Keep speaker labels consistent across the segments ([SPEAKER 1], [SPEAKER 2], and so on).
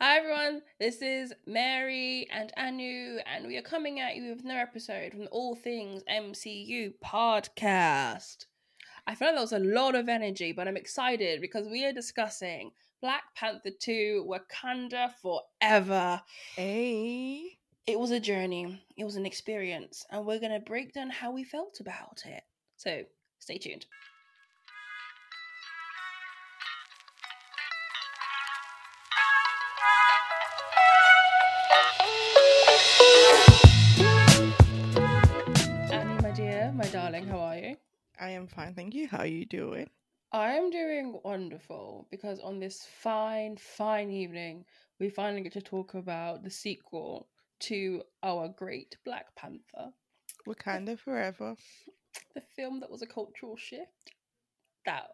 [SPEAKER 1] Hi everyone, this is Mary and Anu, and we are coming at you with another episode from the All Things MCU podcast. I feel like there was a lot of energy, but I'm excited because we are discussing Black Panther 2 Wakanda Forever.
[SPEAKER 2] Hey.
[SPEAKER 1] It was a journey, it was an experience, and we're going to break down how we felt about it. So stay tuned.
[SPEAKER 2] I am fine, thank you. How are you doing?
[SPEAKER 1] I am doing wonderful because on this fine, fine evening, we finally get to talk about the sequel to our great Black Panther,
[SPEAKER 2] Wakanda forever.
[SPEAKER 1] the film that was a cultural shift that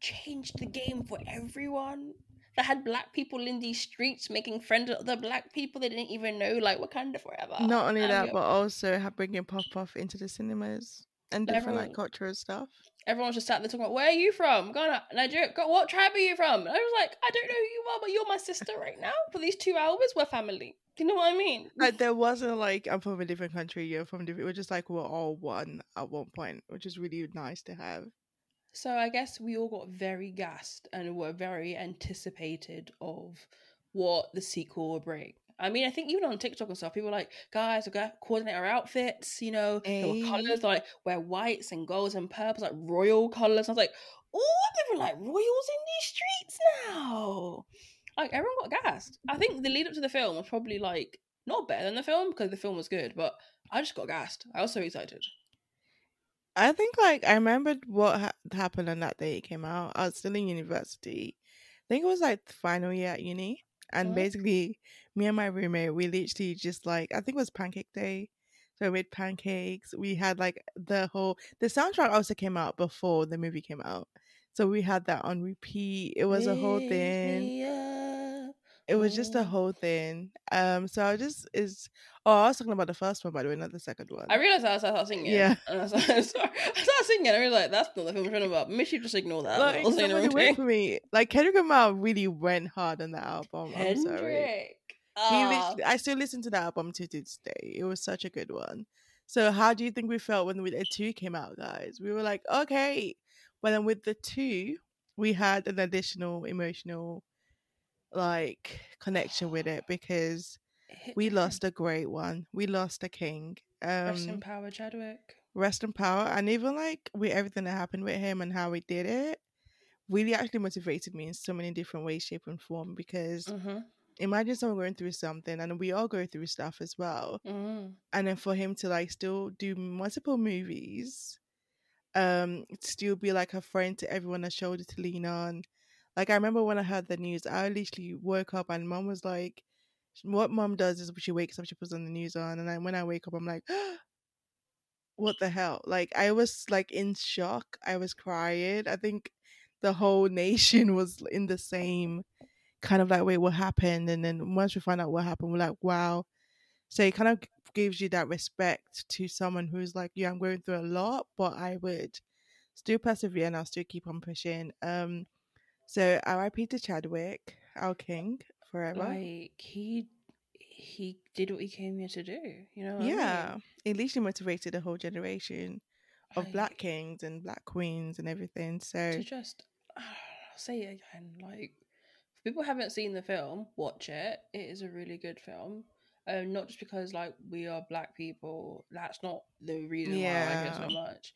[SPEAKER 1] changed the game for everyone. That had black people in these streets making friends with other black people they didn't even know, like Wakanda forever.
[SPEAKER 2] Not only
[SPEAKER 1] And
[SPEAKER 2] that, but also have bringing pop off into the cinemas and different
[SPEAKER 1] Everyone-
[SPEAKER 2] like cultural stuff.
[SPEAKER 1] everyone's just sat there talking about where are you from? Ghana, Nigeria. Go, what tribe are you from? And I was like, I don't know who you are, but you're my sister right now. For these two hours, we're family. Do you know what I mean?
[SPEAKER 2] Like there wasn't like I'm from a different country, you're from a different. We're just like we're all one at one point, which is really nice to have.
[SPEAKER 1] So I guess we all got very gassed and were very anticipated of what the sequel will bring. I mean, I think even on TikTok and stuff, people were like, guys, we got to coordinate our outfits, you know, there were
[SPEAKER 2] eh.
[SPEAKER 1] colours like wear whites and golds and purples, like royal colours. I was like, oh, they're like royals in these streets now. Like everyone got gassed. I think the lead up to the film was probably like not better than the film because the film was good, but I just got gassed. I was so excited.
[SPEAKER 2] I think like I remembered what ha- happened on that day it came out. I was still in university. I think it was like the final year at uni, and basically me and my roommate we literally just like I think it was pancake day. So we made pancakes. We had like the whole the soundtrack also came out before the movie came out. So we had that on repeat. It was a whole thing.
[SPEAKER 1] up.
[SPEAKER 2] It was just a
[SPEAKER 1] Oh.
[SPEAKER 2] whole thing. Um so I just is oh I was talking about the first one by the way, not the second one.
[SPEAKER 1] I realized I started singing.
[SPEAKER 2] Yeah.
[SPEAKER 1] And I was. I started singing. I realized that's not the film I'm talking about. Maybe you just ignore that.
[SPEAKER 2] like, somebody wait
[SPEAKER 1] thing.
[SPEAKER 2] for me. Like Kendrick Lamar really went hard on that album. I'm sorry.
[SPEAKER 1] Kendrick.
[SPEAKER 2] He
[SPEAKER 1] Ah,
[SPEAKER 2] I still listen to that album to this day. It was such a good one. So how do you think we felt when the two came out, guys? We were like, okay. But then with the two, we had an additional emotional like connection with it because we
[SPEAKER 1] different.
[SPEAKER 2] lost a great one. We lost a king.
[SPEAKER 1] Rest in
[SPEAKER 2] Um
[SPEAKER 1] power, Chadwick.
[SPEAKER 2] rest in power and even like with everything that happened with him and how he did it really actually motivated me in so many different ways shape and form because
[SPEAKER 1] Mm-hmm.
[SPEAKER 2] imagine someone going through something and we all go through stuff as well
[SPEAKER 1] Mm.
[SPEAKER 2] and then for him to like still do multiple movies um still be like a friend to everyone a shoulder to lean on like i remember when i heard the news i literally woke up and mom was like what mom does is she wakes up she puts on the news on and then when i wake up i'm like what the hell? Like i was like in shock i was crying. I think the whole nation was in the same kind of like wait what happened and then once we find out what happened we're like wow. So it kind of gives you that respect to someone who's like yeah i'm going through a lot but i would still persevere and i'll still keep on pushing. Um so rip to chadwick our king forever
[SPEAKER 1] Like he he did what he came here to do. You know? What I mean?
[SPEAKER 2] yeah it literally motivated a whole generation of black kings and black queens and everything so
[SPEAKER 1] to just I'll say it again like if people haven't seen the film watch it it is a really good film um not just because like we are black people that's not the reason why i like it so much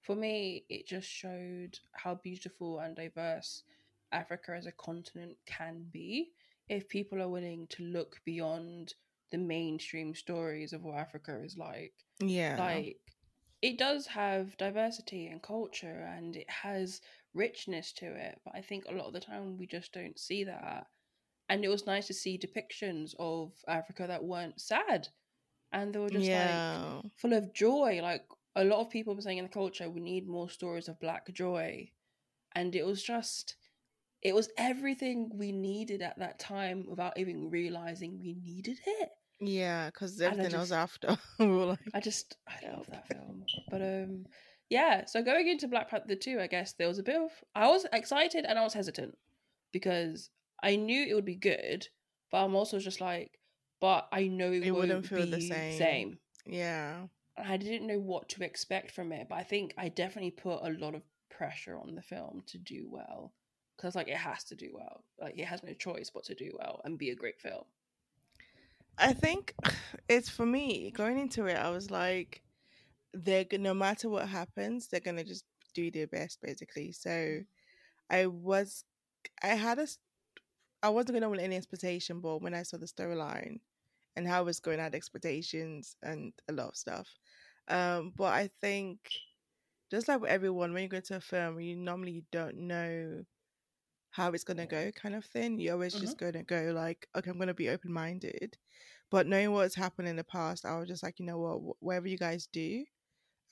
[SPEAKER 1] for me it just showed how beautiful and diverse africa as a continent can be if people are willing to look beyond the mainstream stories of what africa is like.
[SPEAKER 2] Yeah.
[SPEAKER 1] Like it does have diversity and culture and it has richness to it but i think a lot of the time we just don't see that. And it was nice to see depictions of africa that weren't sad and they were just like full of joy. Like a lot of people were saying in the culture we need more stories of black joy. And it was just it was everything we needed at that time without even realizing we needed it
[SPEAKER 2] yeah because everything else
[SPEAKER 1] just-
[SPEAKER 2] after we were like
[SPEAKER 1] I just I love that film. But um yeah, so going into Black Panther 2, I guess there was a bit of I was excited and I was hesitant because I knew it would be good, but I'm also just like, but I know it,
[SPEAKER 2] It wouldn't feel the same.
[SPEAKER 1] same.
[SPEAKER 2] Yeah.
[SPEAKER 1] I didn't know what to expect from it, but I think I definitely put a lot of pressure on the film to do well because like it has to do well. Like it has no choice but to do well and be a great film.
[SPEAKER 2] I think it's for me going into it. I was like, they're no matter what happens, they're gonna just do their best, basically. So, I was, I had a, I wasn't gonna with any expectation, but when I saw the storyline and how it was going, I expectations and a lot of stuff. Um, but I think, just like with everyone, when you go to a film, you normally don't know how it's gonna go, kind of thing. You're always just gonna go like, okay, I'm gonna be open minded. But knowing what's happened in the past, I was just like, you know what, wh- whatever you guys do,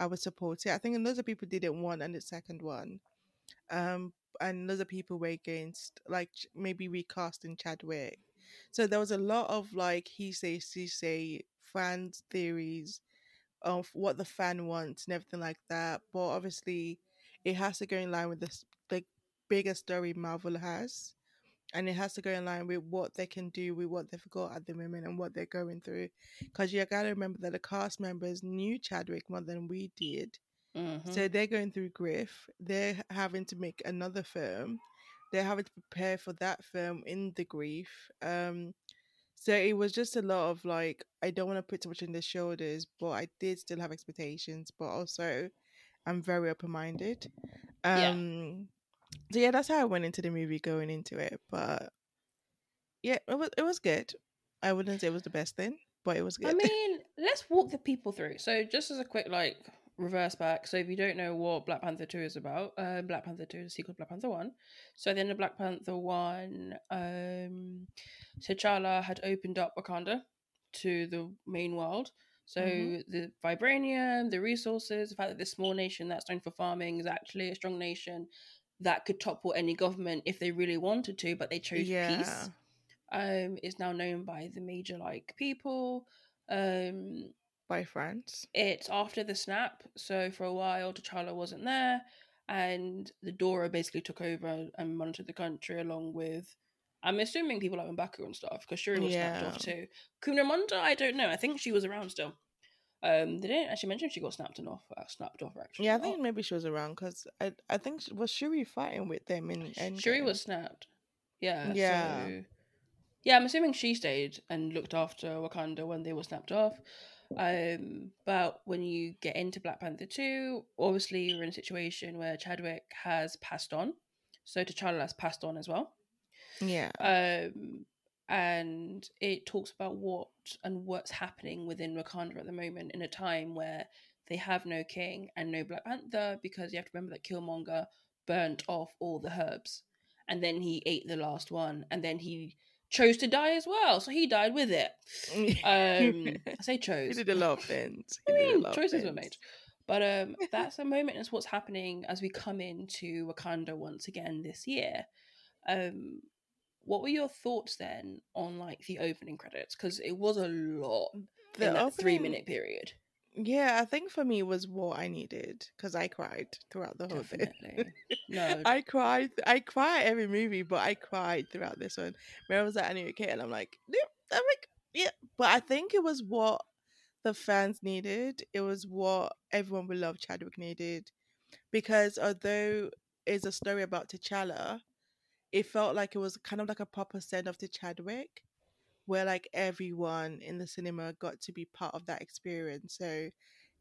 [SPEAKER 2] I would support it. I think loads of people didn't want and the second one, um, and loads of people were against, like maybe recasting Chadwick. So there was a lot of like he say, she say, fans theories of what the fan wants and everything like that. But obviously, it has to go in line with this like bigger story Marvel has, and it has to go in line with what they can do with what they've got at the moment and what they're going through. Because you gotta remember that the cast members knew Chadwick more than we did,
[SPEAKER 1] Mhm.
[SPEAKER 2] so they're going through grief. They're having to make another film. They're having to prepare for that film in the grief. Um, so it was just a lot of like, I don't want to put too much on their shoulders, but I did still have expectations. But also, I'm very open minded.
[SPEAKER 1] Yeah.
[SPEAKER 2] Um, so yeah, that's how I went into the movie going into it. But yeah, it was it was good. I wouldn't say it was the best thing, but it was good.
[SPEAKER 1] I mean, let's walk the people through. So, just as a quick like reverse back. So, if you don't know what Black Panther Two is about, uh, Black Panther Two is a sequel to Black Panther One. So, then the Black Panther One, um, T'Challa had opened up Wakanda to the main world. So
[SPEAKER 2] Mhm.
[SPEAKER 1] the vibranium, the resources, the fact that this small nation that's known for farming is actually a strong nation that could topple any government if they really wanted to, but they chose peace.
[SPEAKER 2] Yeah,
[SPEAKER 1] um is now known by the major like people um
[SPEAKER 2] by France.
[SPEAKER 1] it's after the snap so for a while T'Challa wasn't there and the Dora basically took over and monitored the country along with I'm assuming people like M'Baku and stuff because Shuri was snapped off too. Kunamunda I don't know I think she was around still um they didn't actually mention she got snapped off uh, snapped off actually
[SPEAKER 2] Yeah, I think
[SPEAKER 1] not.
[SPEAKER 2] maybe she was around because I I think sh- was Shuri fighting with them in Endgame.
[SPEAKER 1] Shuri was snapped. Yeah.
[SPEAKER 2] Yeah.
[SPEAKER 1] So, yeah, I'm assuming she stayed and looked after Wakanda when they were snapped off. Um, but when you get into Black Panther 2, obviously you're in a situation where Chadwick has passed on. So T'Challa has passed on as well.
[SPEAKER 2] yeah
[SPEAKER 1] Um, and it talks about what and what's happening within Wakanda at the moment in a time where they have no king and no Black Panther because you have to remember that Killmonger burnt off all the herbs and then he ate the last one and then he chose to die as well so he died with it um i say chose he
[SPEAKER 2] did a lot of things.
[SPEAKER 1] I
[SPEAKER 2] He did a
[SPEAKER 1] mean, choices were made. But um, that's a moment. Is what's happening as we come into Wakanda once again this year. Um, what were your thoughts then on like the opening credits? Because it was a lot
[SPEAKER 2] The
[SPEAKER 1] in that three minute period.
[SPEAKER 2] Yeah, I think for me it was what I needed because I cried throughout the whole thing.
[SPEAKER 1] No.
[SPEAKER 2] I cried. I cry every movie, but I cried throughout this one. Where I was at, I knew okay, and I'm like, yep, I'm like, yeah. But I think it was what the fans needed. It was what everyone would love Chadwick needed, because although it's a story about T'Challa, it felt like it was kind of like a proper send off to Chadwick, where like everyone in the cinema got to be part of that experience. So.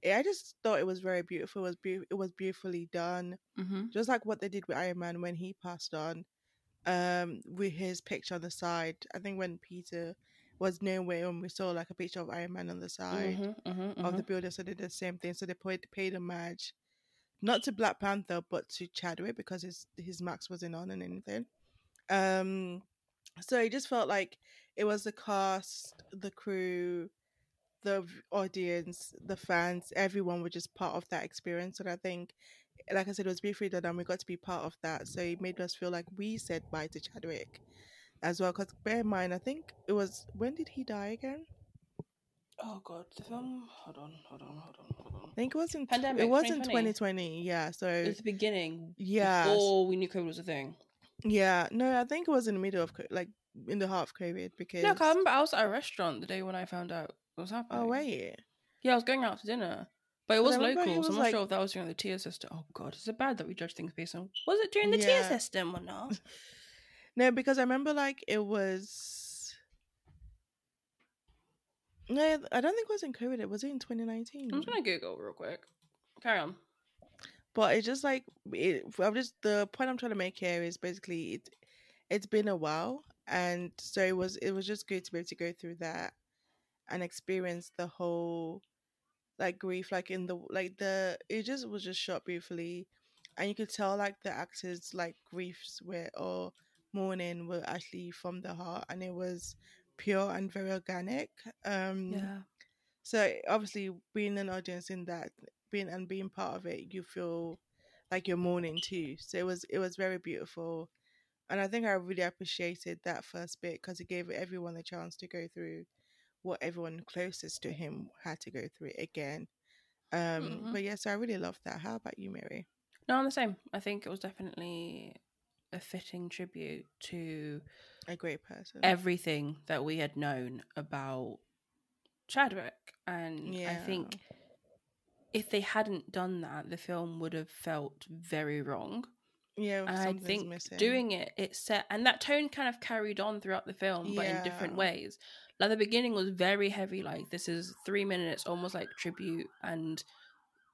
[SPEAKER 2] yeah, I just thought it was very beautiful. It was beau- it was beautifully done
[SPEAKER 1] mm-hmm.
[SPEAKER 2] just like what they did with Iron Man when he passed on, um, with his picture on the side. I think when Peter was nowhere and we saw like a picture of Iron Man on the side
[SPEAKER 1] Mm-hmm, mm-hmm,
[SPEAKER 2] of the building, so they did the same thing. So they paid paid homage, not to Black Panther but to Chadwick because his his mask wasn't on and anything. Um, so it just felt like it was the cast, the crew, the audience, the fans, everyone was just part of that experience. And I think, like I said, it was beautifully done, and we got to be part of that. So it made us feel like we said bye to Chadwick as well. Because bear in mind, I think it was when did he die again?
[SPEAKER 1] Oh god, the film. Hold on, hold on, hold on, hold on.
[SPEAKER 2] I think it was in
[SPEAKER 1] Pandemic,
[SPEAKER 2] it was in
[SPEAKER 1] 2020.
[SPEAKER 2] 2020. Yeah. So
[SPEAKER 1] It was the beginning.
[SPEAKER 2] yeah,
[SPEAKER 1] Before we knew COVID was a thing.
[SPEAKER 2] yeah. No, I think it was in the middle of like in the heart of COVID because.
[SPEAKER 1] No, 'cause I remember I was at a restaurant the day when I found out what was oh, happening.
[SPEAKER 2] oh wait,
[SPEAKER 1] Yeah, I was going out to dinner. But it was
[SPEAKER 2] I remember he
[SPEAKER 1] local, so I'm not
[SPEAKER 2] like-
[SPEAKER 1] sure if that was during the tier system. Oh god, is it bad that we judge things based on was it during the tier system or not?
[SPEAKER 2] no, because I remember like it was. No, I don't think it was in COVID. It was in 2019.
[SPEAKER 1] I'm just gonna Google real quick. Carry on.
[SPEAKER 2] but it's just like it, I'm just the point I'm trying to make here is basically it. It's been a while, and so it was. It was just good to be able to go through that and experience the whole like grief, like in the like the. It just was just shot beautifully, and you could tell like the actors like griefs were or mourning were actually from the heart, and it was pure and very organic. Um,
[SPEAKER 1] Yeah.
[SPEAKER 2] so obviously, being an audience in that, being and being part of it, you feel like you're mourning too. So it was it was very beautiful, and I think I really appreciated that first bit because it gave everyone a chance to go through what everyone closest to him had to go through again. Um,
[SPEAKER 1] Mhm.
[SPEAKER 2] But yes, I really loved that. How about you, Mary?
[SPEAKER 1] No, I'm the same. I think it was definitely a fitting tribute to
[SPEAKER 2] A great person.
[SPEAKER 1] everything that we had known about Chadwick. And I think if they hadn't done that, the film would have felt very wrong.
[SPEAKER 2] yeah,
[SPEAKER 1] And I think
[SPEAKER 2] missing.
[SPEAKER 1] doing it, it set, and that tone kind of carried on throughout the film, but in different ways. Like the beginning was very heavy, like this is three minutes, almost like tribute and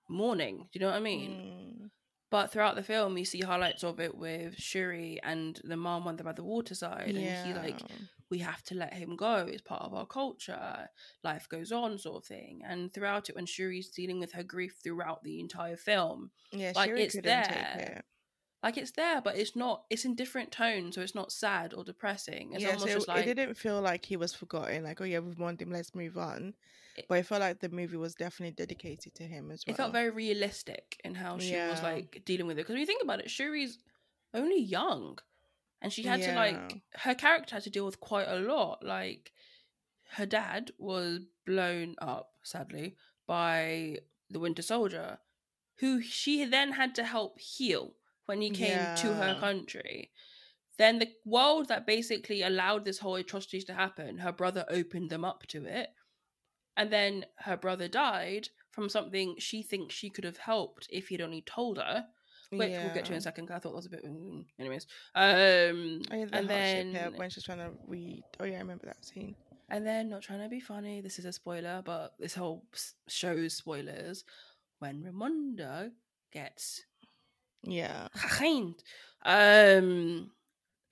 [SPEAKER 1] mourning. Do you know what I mean?
[SPEAKER 2] Mm,
[SPEAKER 1] But throughout the film, you see highlights of it with Shuri and the mom on the by the waterside, and he like, we have to let him go. It's part of our culture. Life goes on, sort of thing. And throughout it, when Shuri's dealing with her grief throughout the entire film,
[SPEAKER 2] yeah,
[SPEAKER 1] like,
[SPEAKER 2] Shuri
[SPEAKER 1] it's there.
[SPEAKER 2] take it.
[SPEAKER 1] Like it's there, but it's not. It's in different tones, so it's not sad or depressing. It's
[SPEAKER 2] yeah,
[SPEAKER 1] almost
[SPEAKER 2] so
[SPEAKER 1] just
[SPEAKER 2] it,
[SPEAKER 1] like
[SPEAKER 2] it didn't feel like he was forgotten. Like, oh yeah, we've mourned him, let's move on.
[SPEAKER 1] It-
[SPEAKER 2] but I felt like the movie was definitely dedicated to him as well.
[SPEAKER 1] it felt very realistic in how she was like dealing with it. Because when you think about it, Shuri's only young, and she had to like her character had to deal with quite a lot. Like her dad was blown up, sadly, by the Winter Soldier, who she then had to help heal when he came to her country. Then the world that basically allowed this whole atrocities to happen, her brother opened them up to it. And then her brother died from something she thinks she could have helped if he'd only told her. Which we'll get to in a second. I thought that was a bit. mm, Anyways, um,
[SPEAKER 2] Oh, yeah, the
[SPEAKER 1] and then
[SPEAKER 2] when she's trying to read. Oh yeah, I remember that scene.
[SPEAKER 1] and then not trying to be funny. This is a spoiler, but this whole show's spoilers. When Ramonda gets
[SPEAKER 2] Yeah,
[SPEAKER 1] um,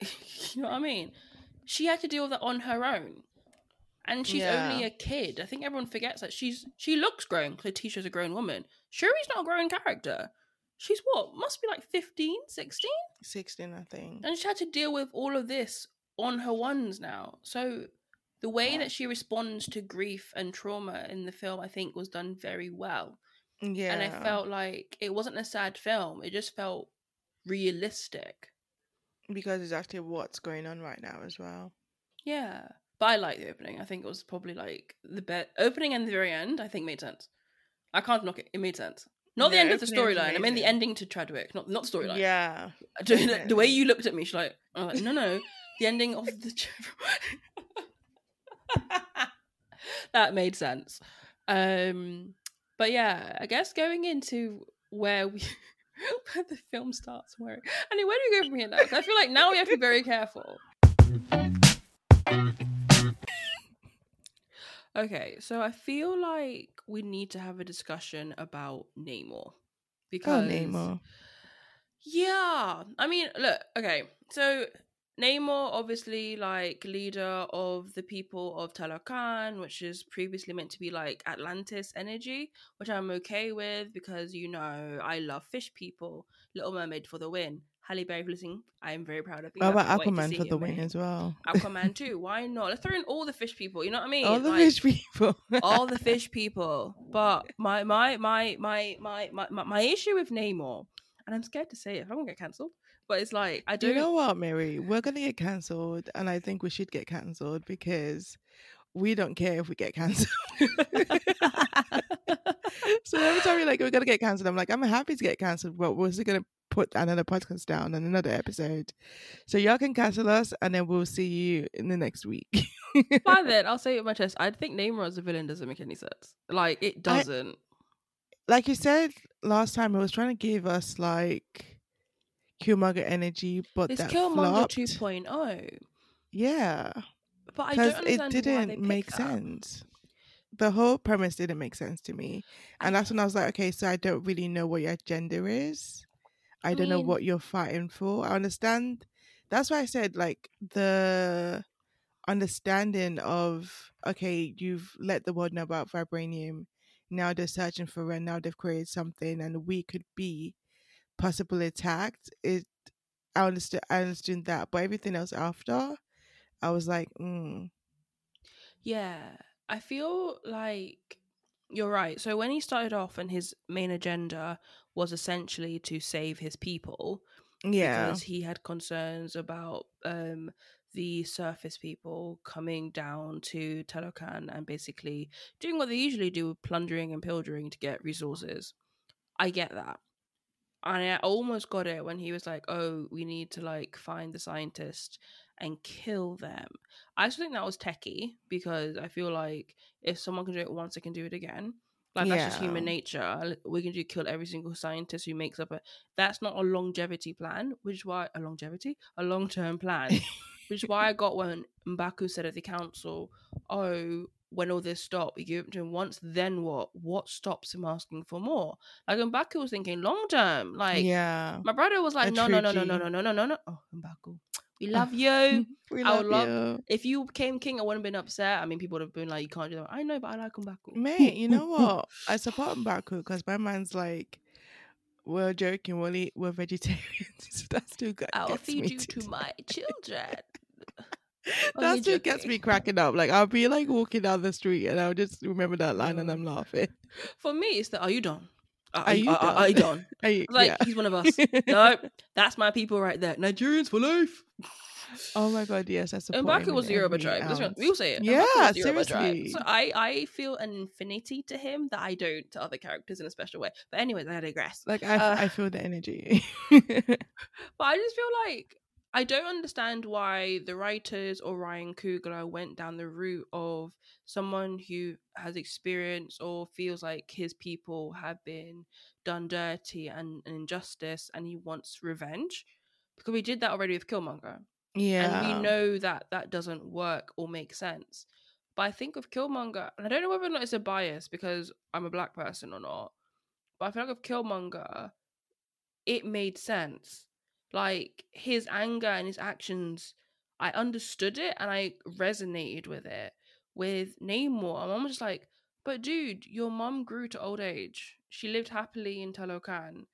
[SPEAKER 1] you know what I mean? She had to deal with that on her own, and she's only a kid. I think everyone forgets that she's she looks grown. Letitia's a grown woman. Shuri's not a grown character. She's what? Must be like 15, 16?
[SPEAKER 2] sixteen, I think.
[SPEAKER 1] And she had to deal with all of this on her ones now. So the way that she responds to grief and trauma in the film, I think, was done very well.
[SPEAKER 2] Yeah,
[SPEAKER 1] And I felt like it wasn't a sad film. It just felt realistic.
[SPEAKER 2] because it's actually what's going on right now as well.
[SPEAKER 1] Yeah. But I like the opening. I think it was probably like the best opening and the very end, I think made sense. I can't knock it. It made sense. Not the end of the storyline. I mean the ending to Chadwick, not not the storyline.
[SPEAKER 2] Yeah,
[SPEAKER 1] the, the way you looked at me, she's like, like, no, no, the ending of the. that made sense. Um, but yeah, I guess going into where we. Where the film starts, where I mean, where do we go from here now? 'Cause I feel like now we have to be very careful. Okay, so I feel like we need to have a discussion about Namor
[SPEAKER 2] oh
[SPEAKER 1] because
[SPEAKER 2] Namor.
[SPEAKER 1] yeah, I mean, look, okay, so Namor, obviously, like leader of the people of Talokan, which is previously meant to be like Atlantis energy, which I'm okay with because you know I love fish people. Little Mermaid for the win. Halle Berry for listening. I am very proud of you.
[SPEAKER 2] What about
[SPEAKER 1] can't wait to
[SPEAKER 2] Aquaman for the win as well?
[SPEAKER 1] Aquaman too. Why not? Let's throw in all the fish people. You know what I mean?
[SPEAKER 2] All the
[SPEAKER 1] Like,
[SPEAKER 2] fish people.
[SPEAKER 1] all the fish people. But my my my my my my my, my issue with Namor, and I'm scared to say it, I'm gonna get cancelled. But it's like I
[SPEAKER 2] Do
[SPEAKER 1] don't
[SPEAKER 2] you know what, Mary? We're gonna get cancelled, and I think we should get cancelled because we don't care if we get cancelled. so every time you're like, we're gonna get cancelled, I'm like, I'm happy to get cancelled, but we're still gonna put another podcast down and another episode. So y'all can cancel us and then we'll see you in the next week.
[SPEAKER 1] Fine then, I'll say it with my chest. I think Namor as a villain doesn't make any sense. Like it doesn't. I,
[SPEAKER 2] like you said last time, it was trying to give us like Killmonger energy, but it's that Killmonger 2.0. Yeah.
[SPEAKER 1] But I don't
[SPEAKER 2] it didn't make sense. The whole premise didn't make sense to me. And that's when I was like, okay, so I don't really know what your agenda is. I, I don't mean, know what you're fighting for. I understand. That's why I said like the understanding of okay, you've let the world know about vibranium. Now they're searching for it. Now they've created something, and we could be possibly attacked. It. I understood. I understood that, but everything else after, I was like, mm.
[SPEAKER 1] yeah. I feel like you're right. So when he started off, and his main agenda was essentially to save his people.
[SPEAKER 2] Yeah.
[SPEAKER 1] Because he had concerns about um, the surface people coming down to Talokan and basically doing what they usually do, plundering and pillaging to get resources. I get that. And I almost got it when he was like, oh, we need to like find the scientist and kill them. I just think that was techie because I feel like if someone can do it once, they can do it again. Like yeah. that's just human nature. We can do kill every single scientist who makes up a. That's not a longevity plan, which is why a longevity, a long term plan, which is why I got when Mbaku said at the council, "Oh, when all this stopped, we give it to him once. Then what? What stops him asking for more?" Like Mbaku was thinking long term. Like
[SPEAKER 2] yeah,
[SPEAKER 1] my brother was like, "No, no, no, no, no, no, no, no, no, no." Oh, Mbaku. We oh, love you.
[SPEAKER 2] we love, I would love you.
[SPEAKER 1] if you became king. I wouldn't have been upset. I mean, people would have been like, "You can't do that." I know, but I like Mbaku.
[SPEAKER 2] Mate, you know what? I support Mbaku because my man's like, we're joking. We're we're vegetarians. That's too good.
[SPEAKER 1] I'll feed you to my children.
[SPEAKER 2] That still gets me cracking up. Like I'll be like walking down the street and I'll just remember that line and I'm laughing.
[SPEAKER 1] For me, it's that are you done? Are, are, you, are, done? Are you done? Are you, like yeah. he's one of us. no, that's my people right there. Nigerians for life.
[SPEAKER 2] Oh my god, yes, that's.
[SPEAKER 1] Mbaku was the Yoruba tribe. We'll say it.
[SPEAKER 2] Yeah, seriously.
[SPEAKER 1] So I, I feel an infinity to him that I don't to other characters in a special way. But anyways, I digress.
[SPEAKER 2] Like I, uh, I feel the energy.
[SPEAKER 1] but I just feel like I don't understand why the writers or Ryan Coogler went down the route of someone who has experience or feels like his people have been done dirty and, and injustice and he wants revenge. Because we did that already with Killmonger.
[SPEAKER 2] Yeah.
[SPEAKER 1] And we know that that doesn't work or make sense. But I think with Killmonger, and I don't know whether or not it's a bias because I'm a black person or not, but I feel like with Killmonger, it made sense like his anger and his actions, I understood it and I resonated with it. With Namor, I'm almost like, but dude, your mom grew to old age. She lived happily in Talokan.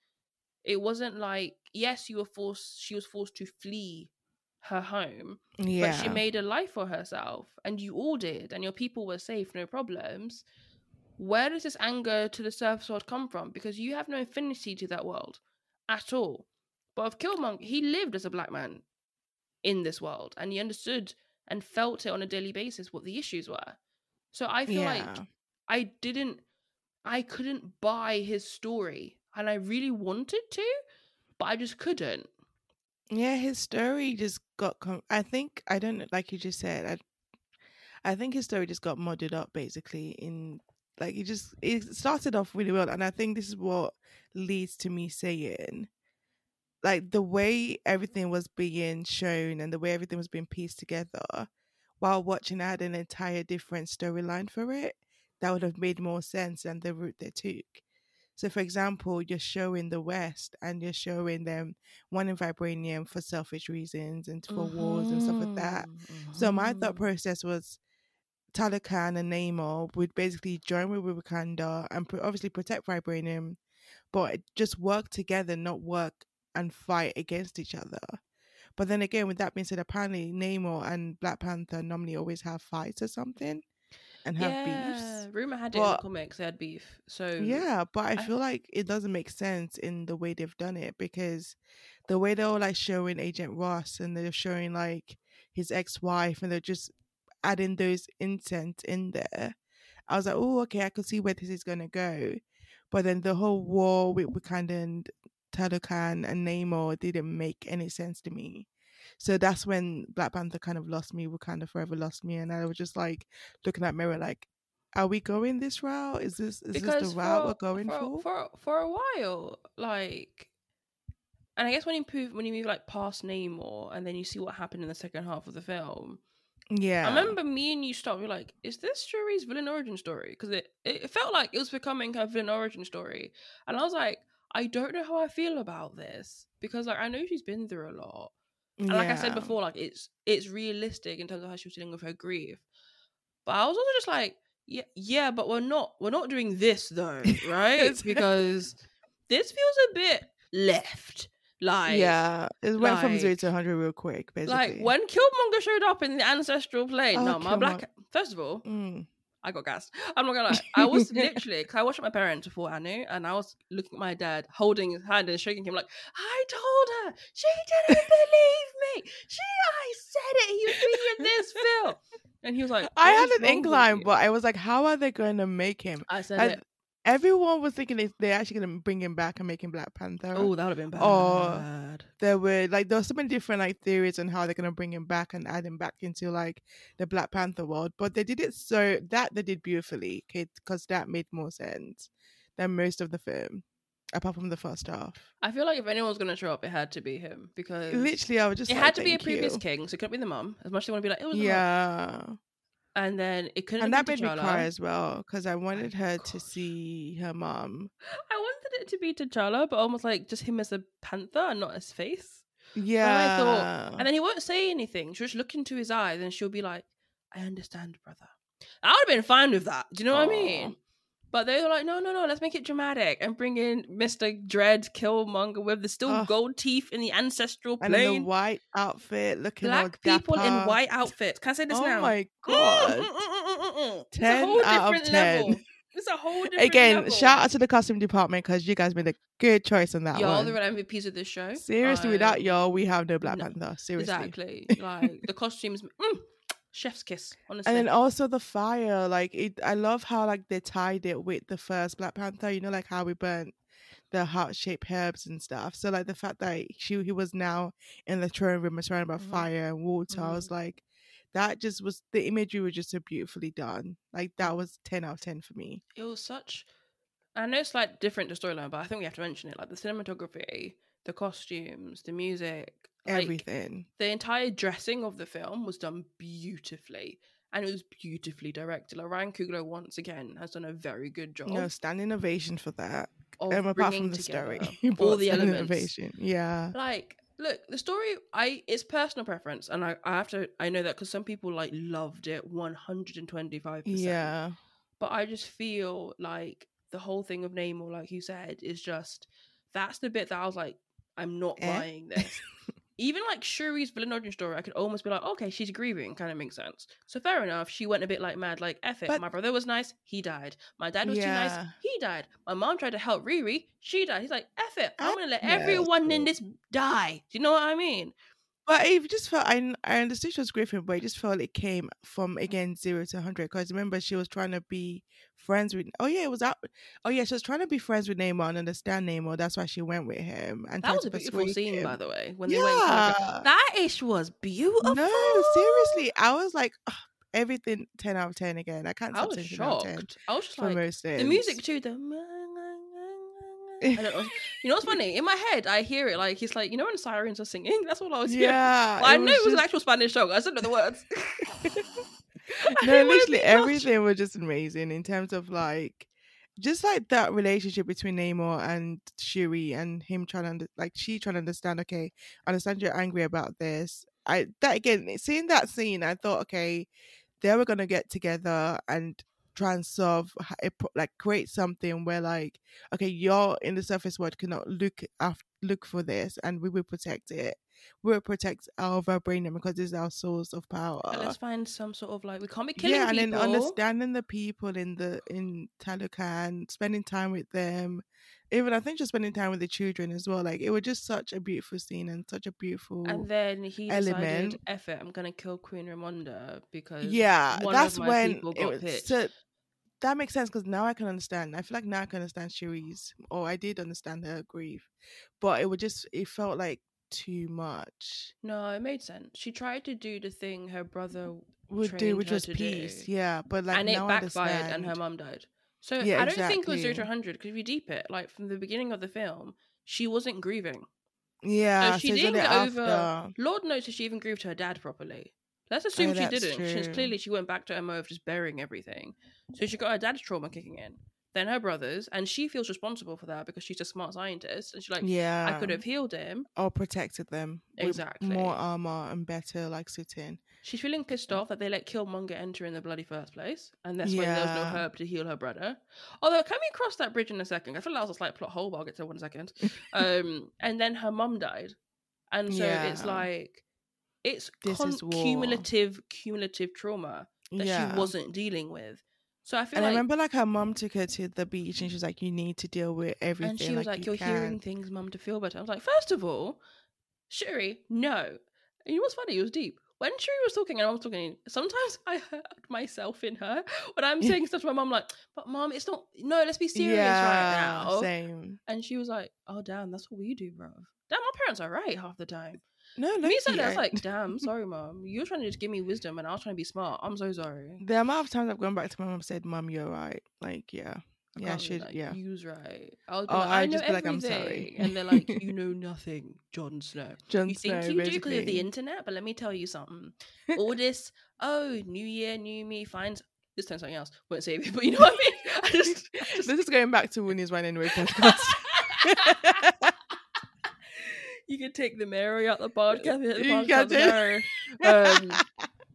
[SPEAKER 1] It wasn't like, yes, you were forced she was forced to flee her home. Yeah. But she made a life for herself. And you all did, and your people were safe, no problems. Where does this anger to the surface world come from? Because you have no affinity to that world at all. But of Killmonger, he lived as a black man in this world and he understood and felt it on a daily basis what the issues were. So I feel yeah. like I didn't, I couldn't buy his story and I really wanted to, but I just couldn't.
[SPEAKER 2] Yeah, his story just got. Com- I think I don't like you just said. I, I think his story just got modded up basically in like it just it started off really well, and I think this is what leads to me saying like the way everything was being shown and the way everything was being pieced together while watching I had an entire different storyline for it that would have made more sense than the route they took. So, for example, you're showing the West and you're showing them wanting vibranium for selfish reasons and for mm-hmm. wars and stuff like that. Mm-hmm. So, my thought mm-hmm. process was Talokan and Namor would basically join with Wakanda and obviously protect vibranium, but just work together, not work and fight against each other. But then again, with that being said, apparently Namor and Black Panther normally always have fights or something and have yeah, beefs.
[SPEAKER 1] Rumor had it but, in the comics they had beef. So
[SPEAKER 2] yeah, but I, I feel like it doesn't make sense in the way they've done it because the way they're all like showing Agent Ross and they're showing like his ex-wife and they're just adding those incense in there. I was like, oh, okay, I could see where this is gonna go. But then the whole war with Wakanda and Talokan and Namor didn't make any sense to me. So that's when Black Panther kind of lost me, Wakanda Forever lost me, and I was just like looking at Mirror like, are we going this route? Is this is
[SPEAKER 1] because
[SPEAKER 2] this the route
[SPEAKER 1] for,
[SPEAKER 2] we're going
[SPEAKER 1] for,
[SPEAKER 2] for?
[SPEAKER 1] for for a while, like, and I guess when you move when you move like past Namor, and then you see what happened in the second half of the film.
[SPEAKER 2] Yeah,
[SPEAKER 1] I remember me and you stopped. We're like, "Is this Shuri's villain origin story?" Because it it felt like it was becoming her villain origin story, and I was like, I don't know how I feel about this because like I know she's been through a lot, and like I said before, like it's it's realistic in terms of how she was dealing with her grief. But I was also just like, yeah, yeah, but we're not we're not doing this though, right? Because this feels a bit left. Like
[SPEAKER 2] yeah, it went from zero to hundred real quick, basically.
[SPEAKER 1] like when Killmonger showed up in the ancestral plane.
[SPEAKER 2] Oh,
[SPEAKER 1] no, my
[SPEAKER 2] Killmonger.
[SPEAKER 1] black first of all,
[SPEAKER 2] Mm.
[SPEAKER 1] I got gassed. I'm not gonna lie. I was literally, cause I watched my parents before I knew, and I was looking at my dad, holding his hand and shaking him, like, I told her, she didn't believe me. She, I said it, he would be in this film. And he was like,
[SPEAKER 2] I
[SPEAKER 1] "What
[SPEAKER 2] had an incline, but I was like, how are they going to make him?
[SPEAKER 1] I said
[SPEAKER 2] And
[SPEAKER 1] it.
[SPEAKER 2] Everyone was thinking if they're actually going to bring him back and make him Black Panther.
[SPEAKER 1] Oh, that would have been bad.
[SPEAKER 2] or- there were like there were so many different like theories on how they're gonna bring him back and add him back into like the Black Panther world, but they did it so that they did beautifully, okay, because that made more sense than most of the film, apart from the first half.
[SPEAKER 1] I feel like if anyone was gonna show up, it had to be him because
[SPEAKER 2] Literally, I was just
[SPEAKER 1] it
[SPEAKER 2] like,
[SPEAKER 1] had to be a previous
[SPEAKER 2] you."
[SPEAKER 1] king, so it couldn't be the mum. As much as they want to be like, it was the mum. And then it couldn't
[SPEAKER 2] and that made me
[SPEAKER 1] T'Challa.
[SPEAKER 2] cry as well because I wanted her to see her mom.
[SPEAKER 1] I wanted it to be T'Challa, but almost like just him as a panther and not his face.
[SPEAKER 2] Yeah, And, I
[SPEAKER 1] thought- And then he won't say anything. She'll just look into his eyes and she'll be like, I understand, brother. I would have been fine with that. Do you know what I mean? But they were like, no, no, no, let's make it dramatic and bring in Mr. Dread Killmonger with the still
[SPEAKER 2] Ugh.
[SPEAKER 1] gold teeth in the ancestral
[SPEAKER 2] and then the
[SPEAKER 1] plane.
[SPEAKER 2] white outfit, looking
[SPEAKER 1] Black people in white outfits. Can I say this
[SPEAKER 2] oh
[SPEAKER 1] now?
[SPEAKER 2] my
[SPEAKER 1] Mm,
[SPEAKER 2] god!
[SPEAKER 1] mm, mm, mm, mm, mm. It's a
[SPEAKER 2] 10
[SPEAKER 1] whole
[SPEAKER 2] out of 10.
[SPEAKER 1] level. It's a whole different
[SPEAKER 2] Again,
[SPEAKER 1] level.
[SPEAKER 2] shout out to the costume department because you guys made a good choice on that
[SPEAKER 1] Y'all
[SPEAKER 2] one.
[SPEAKER 1] the real MVPs of this show.
[SPEAKER 2] Seriously, without
[SPEAKER 1] Um,
[SPEAKER 2] y'all, we have no Black
[SPEAKER 1] no,
[SPEAKER 2] Panther. Seriously.
[SPEAKER 1] Exactly. Like the costumes, mm, chef's kiss. Honestly.
[SPEAKER 2] And then also the fire, like it. I love how like they tied it with the first Black Panther. You know, like how we burnt the heart shaped herbs and stuff. So like the fact that she he was now in the throne room surrounded by
[SPEAKER 1] Mhm.
[SPEAKER 2] fire and water. I was like, that just was the imagery was just so beautifully done. Like that was ten out of ten for me.
[SPEAKER 1] it was such. I know it's like different to storyline, but I think we have to mention it. Like the cinematography, the costumes, the music, like,
[SPEAKER 2] Everything.
[SPEAKER 1] the entire dressing of the film was done beautifully, and it was beautifully directed. Like Ryan Coogler once again has done a very good job.
[SPEAKER 2] No standing ovation for that. Um, apart from the story,
[SPEAKER 1] all the elements.
[SPEAKER 2] ovation. Yeah.
[SPEAKER 1] like look the story i it's personal preference and i, I have to i know that because some people like loved it 125%
[SPEAKER 2] Yeah.
[SPEAKER 1] but i just feel like the whole thing of namor like you said is just that's the bit that i was like i'm not
[SPEAKER 2] Eh?
[SPEAKER 1] buying this even like shuri's villain origin story i could almost be like okay she's grieving kind of makes sense. So fair enough she went a bit like mad like F it
[SPEAKER 2] But-
[SPEAKER 1] my brother was nice he died. My dad was too nice he died. My mom tried to help riri she died. He's like F it i'm gonna let
[SPEAKER 2] yeah,
[SPEAKER 1] everyone in this die. Do you know what i mean
[SPEAKER 2] But it just felt I I understood she was grieving, but it just felt it came from again zero to hundred. Because remember, she was trying to be friends with. Oh yeah, it was out. Oh yeah, she was trying to be friends with Namor and understand Namor. That's why she went with him. And
[SPEAKER 1] That was a beautiful scene,
[SPEAKER 2] him.
[SPEAKER 1] by the way. When they went, that ish was beautiful.
[SPEAKER 2] No, seriously, I was like ugh, everything ten out of ten again. I can't
[SPEAKER 1] I was
[SPEAKER 2] saying 10 10
[SPEAKER 1] shocked. I was just like the music too. The I don't know. You know what's funny? In my head, I hear it like he's like you know when sirens are singing. That's what I was hearing.
[SPEAKER 2] Yeah,
[SPEAKER 1] Well, I knew it was an actual Spanish song. I just didn't know the words.
[SPEAKER 2] No, literally everything was just amazing in terms of like just like that relationship between Namor and Shuri and him trying to like she trying to understand okay I understand you're angry about this I that again seeing that scene I thought okay they were gonna get together and try and solve like create something where like okay you're in the surface world cannot look after look for this and we will protect it we will protect our vibranium because this is our source of power
[SPEAKER 1] And let's find some sort of like we can't be killing
[SPEAKER 2] yeah, and
[SPEAKER 1] people.
[SPEAKER 2] then understanding the people in the in Talokan spending time with them, even I think just spending time with the children as well. Like it was just such a beautiful scene and such a beautiful.
[SPEAKER 1] And then he decided,
[SPEAKER 2] element.
[SPEAKER 1] "F it, I'm gonna kill Queen Ramonda because
[SPEAKER 2] yeah, that's when it
[SPEAKER 1] got
[SPEAKER 2] was. So that makes sense because now I can understand. I feel like now I can understand Shuri's, or I did understand her grief, but it would just it felt like too much.
[SPEAKER 1] No, it made sense. She tried to do the thing her brother
[SPEAKER 2] Would do which was peace,
[SPEAKER 1] do.
[SPEAKER 2] yeah. But like
[SPEAKER 1] and it
[SPEAKER 2] now I
[SPEAKER 1] backfired and her mum died. So
[SPEAKER 2] Yeah,
[SPEAKER 1] I don't think it was zero to
[SPEAKER 2] exactly.
[SPEAKER 1] 100 because if you deep it, like from the beginning of the film, she wasn't grieving.
[SPEAKER 2] Yeah,
[SPEAKER 1] she
[SPEAKER 2] so
[SPEAKER 1] didn't get over-
[SPEAKER 2] after.
[SPEAKER 1] Lord knows if she even grieved her dad properly. Let's assume she
[SPEAKER 2] Oh, that's
[SPEAKER 1] didn't. She's
[SPEAKER 2] true.
[SPEAKER 1] clearly she went back to her mode of just burying everything. So she got her dad's trauma kicking in, then her brother's, and she feels responsible for that because she's a smart scientist. And she's like,
[SPEAKER 2] yeah,
[SPEAKER 1] I could have healed him.
[SPEAKER 2] or protected them
[SPEAKER 1] Exactly.
[SPEAKER 2] more armor and better like suiting.
[SPEAKER 1] She's feeling pissed off that they let Killmonger enter in the bloody first place, and that's when there was no herb to heal her brother. Although, can we cross that bridge in a second? I feel like that was a slight plot hole, but I'll get to one second. um, and then her mum died, and so it's like it's
[SPEAKER 2] This
[SPEAKER 1] con- cumulative, cumulative trauma that
[SPEAKER 2] yeah.
[SPEAKER 1] she wasn't dealing with. So I feel
[SPEAKER 2] And
[SPEAKER 1] like,
[SPEAKER 2] I remember like her mom took her to the beach and she was like, You need to deal with everything.
[SPEAKER 1] and she was like,
[SPEAKER 2] you
[SPEAKER 1] "You're hearing things, mum, to feel better." I was like, first of all, Shuri, no. And you know what's funny? It was deep. When Shuri was talking and I was talking, sometimes I heard myself in her when I'm saying stuff to my mom, like, "But mom, it's not. No, let's be serious right now."
[SPEAKER 2] Same.
[SPEAKER 1] And she was like, "Oh, damn, that's what we do, bro. Damn, my parents are right half the time."
[SPEAKER 2] No, no.
[SPEAKER 1] Me that, I was like, "Damn, sorry, mom. You were trying to just give me wisdom, and I was trying to be smart. I'm so sorry."
[SPEAKER 2] the amount of times I've gone back to my mom and said, Mom, you're right. Like, yeah.
[SPEAKER 1] I
[SPEAKER 2] Yeah,
[SPEAKER 1] can't
[SPEAKER 2] she
[SPEAKER 1] be
[SPEAKER 2] should-
[SPEAKER 1] like,
[SPEAKER 2] yeah.
[SPEAKER 1] You's right. I was
[SPEAKER 2] Oh,
[SPEAKER 1] like, I
[SPEAKER 2] I'd
[SPEAKER 1] know
[SPEAKER 2] just be like, "I'm sorry.
[SPEAKER 1] and they're like, "You know nothing, Jon Snow."
[SPEAKER 2] Jon
[SPEAKER 1] you think
[SPEAKER 2] Snow,
[SPEAKER 1] you do because of the internet, but let me tell you something. All this, oh, new year, new me, finds this time something else. Won't save you, but you know what I mean. I just, I just-
[SPEAKER 2] This is going back to Winnie's Wine Anyway podcast.
[SPEAKER 1] You could take the Mary out the podcast. the
[SPEAKER 2] You
[SPEAKER 1] podcast Mary. Um,